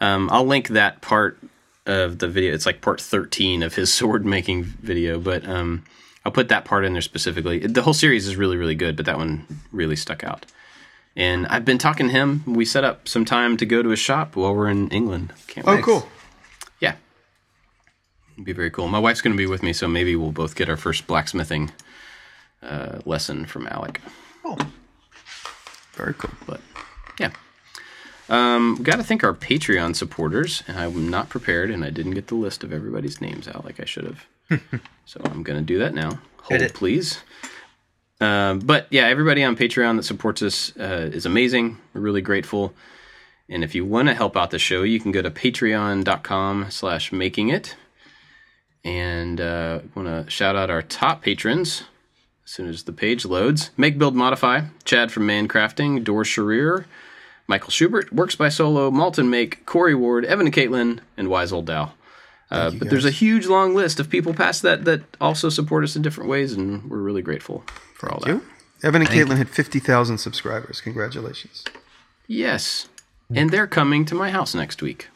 Um, I'll link that part of the video. It's like part 13 of his sword making video, but um, I'll put that part in there specifically. The whole series is really, really good, but that one really stuck out. And I've been talking to him. We set up some time to go to his shop while we're in England. Can't Oh, wait. cool. Yeah. It'd be very cool. My wife's going to be with me, so maybe we'll both get our first blacksmithing uh, lesson from Alec. Very cool. But yeah. Um, got to thank our Patreon supporters, and I'm not prepared, and I didn't get the list of everybody's names out like I should have. so I'm going to do that now. Hold, it. please. Um, but yeah, everybody on Patreon that supports us uh, is amazing. We're really grateful. And if you want to help out the show, you can go to patreon.com slash making it. And uh, want to shout out our top patrons as soon as the page loads. Make, Build, Modify, Chad from Mancrafting, Dor Sharir, Michael Schubert, Works by Solo, Malton Make, Corey Ward, Evan and Katelyn, and Wise Old Dow. Uh, you, but there's a huge long list of people past that that also support us in different ways, and we're really grateful for all that. You? Evan and Katelyn hit 50,000 subscribers. Congratulations. Yes. And they're coming to my house next week.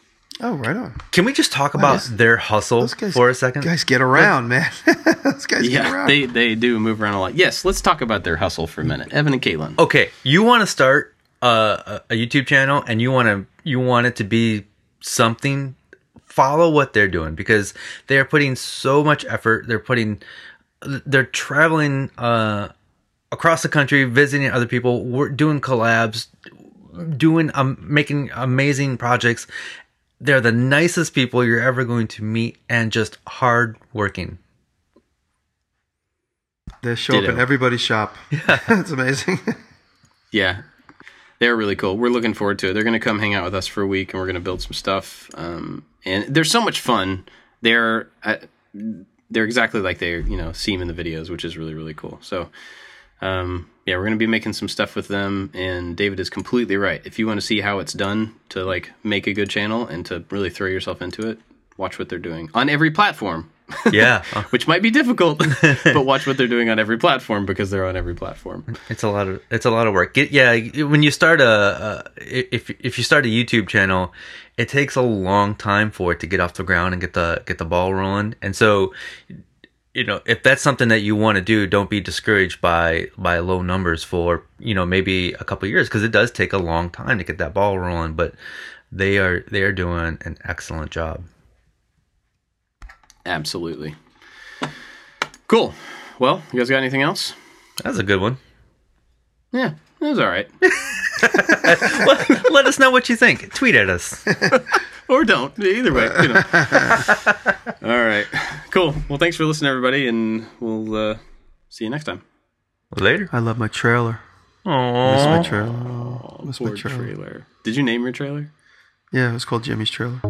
Oh, right on. Can we just talk about those- their hustle guys, for a second? Guys, get around, man. Those guys get Yeah, around. they, they do move around a lot. Yes, let's talk about their hustle for a minute. Evan and Katelyn. okay, you want to start uh, a a YouTube channel and you want to you want it to be something. Follow what they're doing because they are putting so much effort. They're putting, they're traveling uh, across the country, visiting other people. We're doing collabs, doing um, making amazing projects. They're the nicest people you're ever going to meet, and just hard working. They show up in everybody's shop. Yeah. That's amazing. Yeah, they're really cool. We're looking forward to it. They're going to come hang out with us for a week, and we're going to build some stuff. Um, and they're so much fun. They're uh, they're exactly like they you know seem in the videos, which is really really cool. So. Um, yeah, we're going to be making some stuff with them, and David is completely right. If you want to see how it's done to like make a good channel and to really throw yourself into it, watch what they're doing on every platform. Yeah, which might be difficult, but watch what they're doing on every platform because they're on every platform. It's a lot of it's a lot of work. Get, yeah, when you start a, a if if you start a YouTube channel, it takes a long time for it to get off the ground and get the get the ball rolling. And so, you know, if that's something that you want to do, don't be discouraged by by low numbers for you know maybe a couple of years because it does take a long time to get that ball rolling. But they are they are doing an excellent job. Absolutely. Cool. Well, you guys got anything else? That's a good one. Yeah, that was all right. let, let us know what you think. Tweet at us. or don't. Either way. You know. all right. Cool. Well, thanks for listening, everybody, and we'll uh, see you next time. Later. I love my trailer. Miss Aww. my trailer. Miss my trailer. trailer. Did you name your trailer? Yeah, it was called Jimmy's trailer.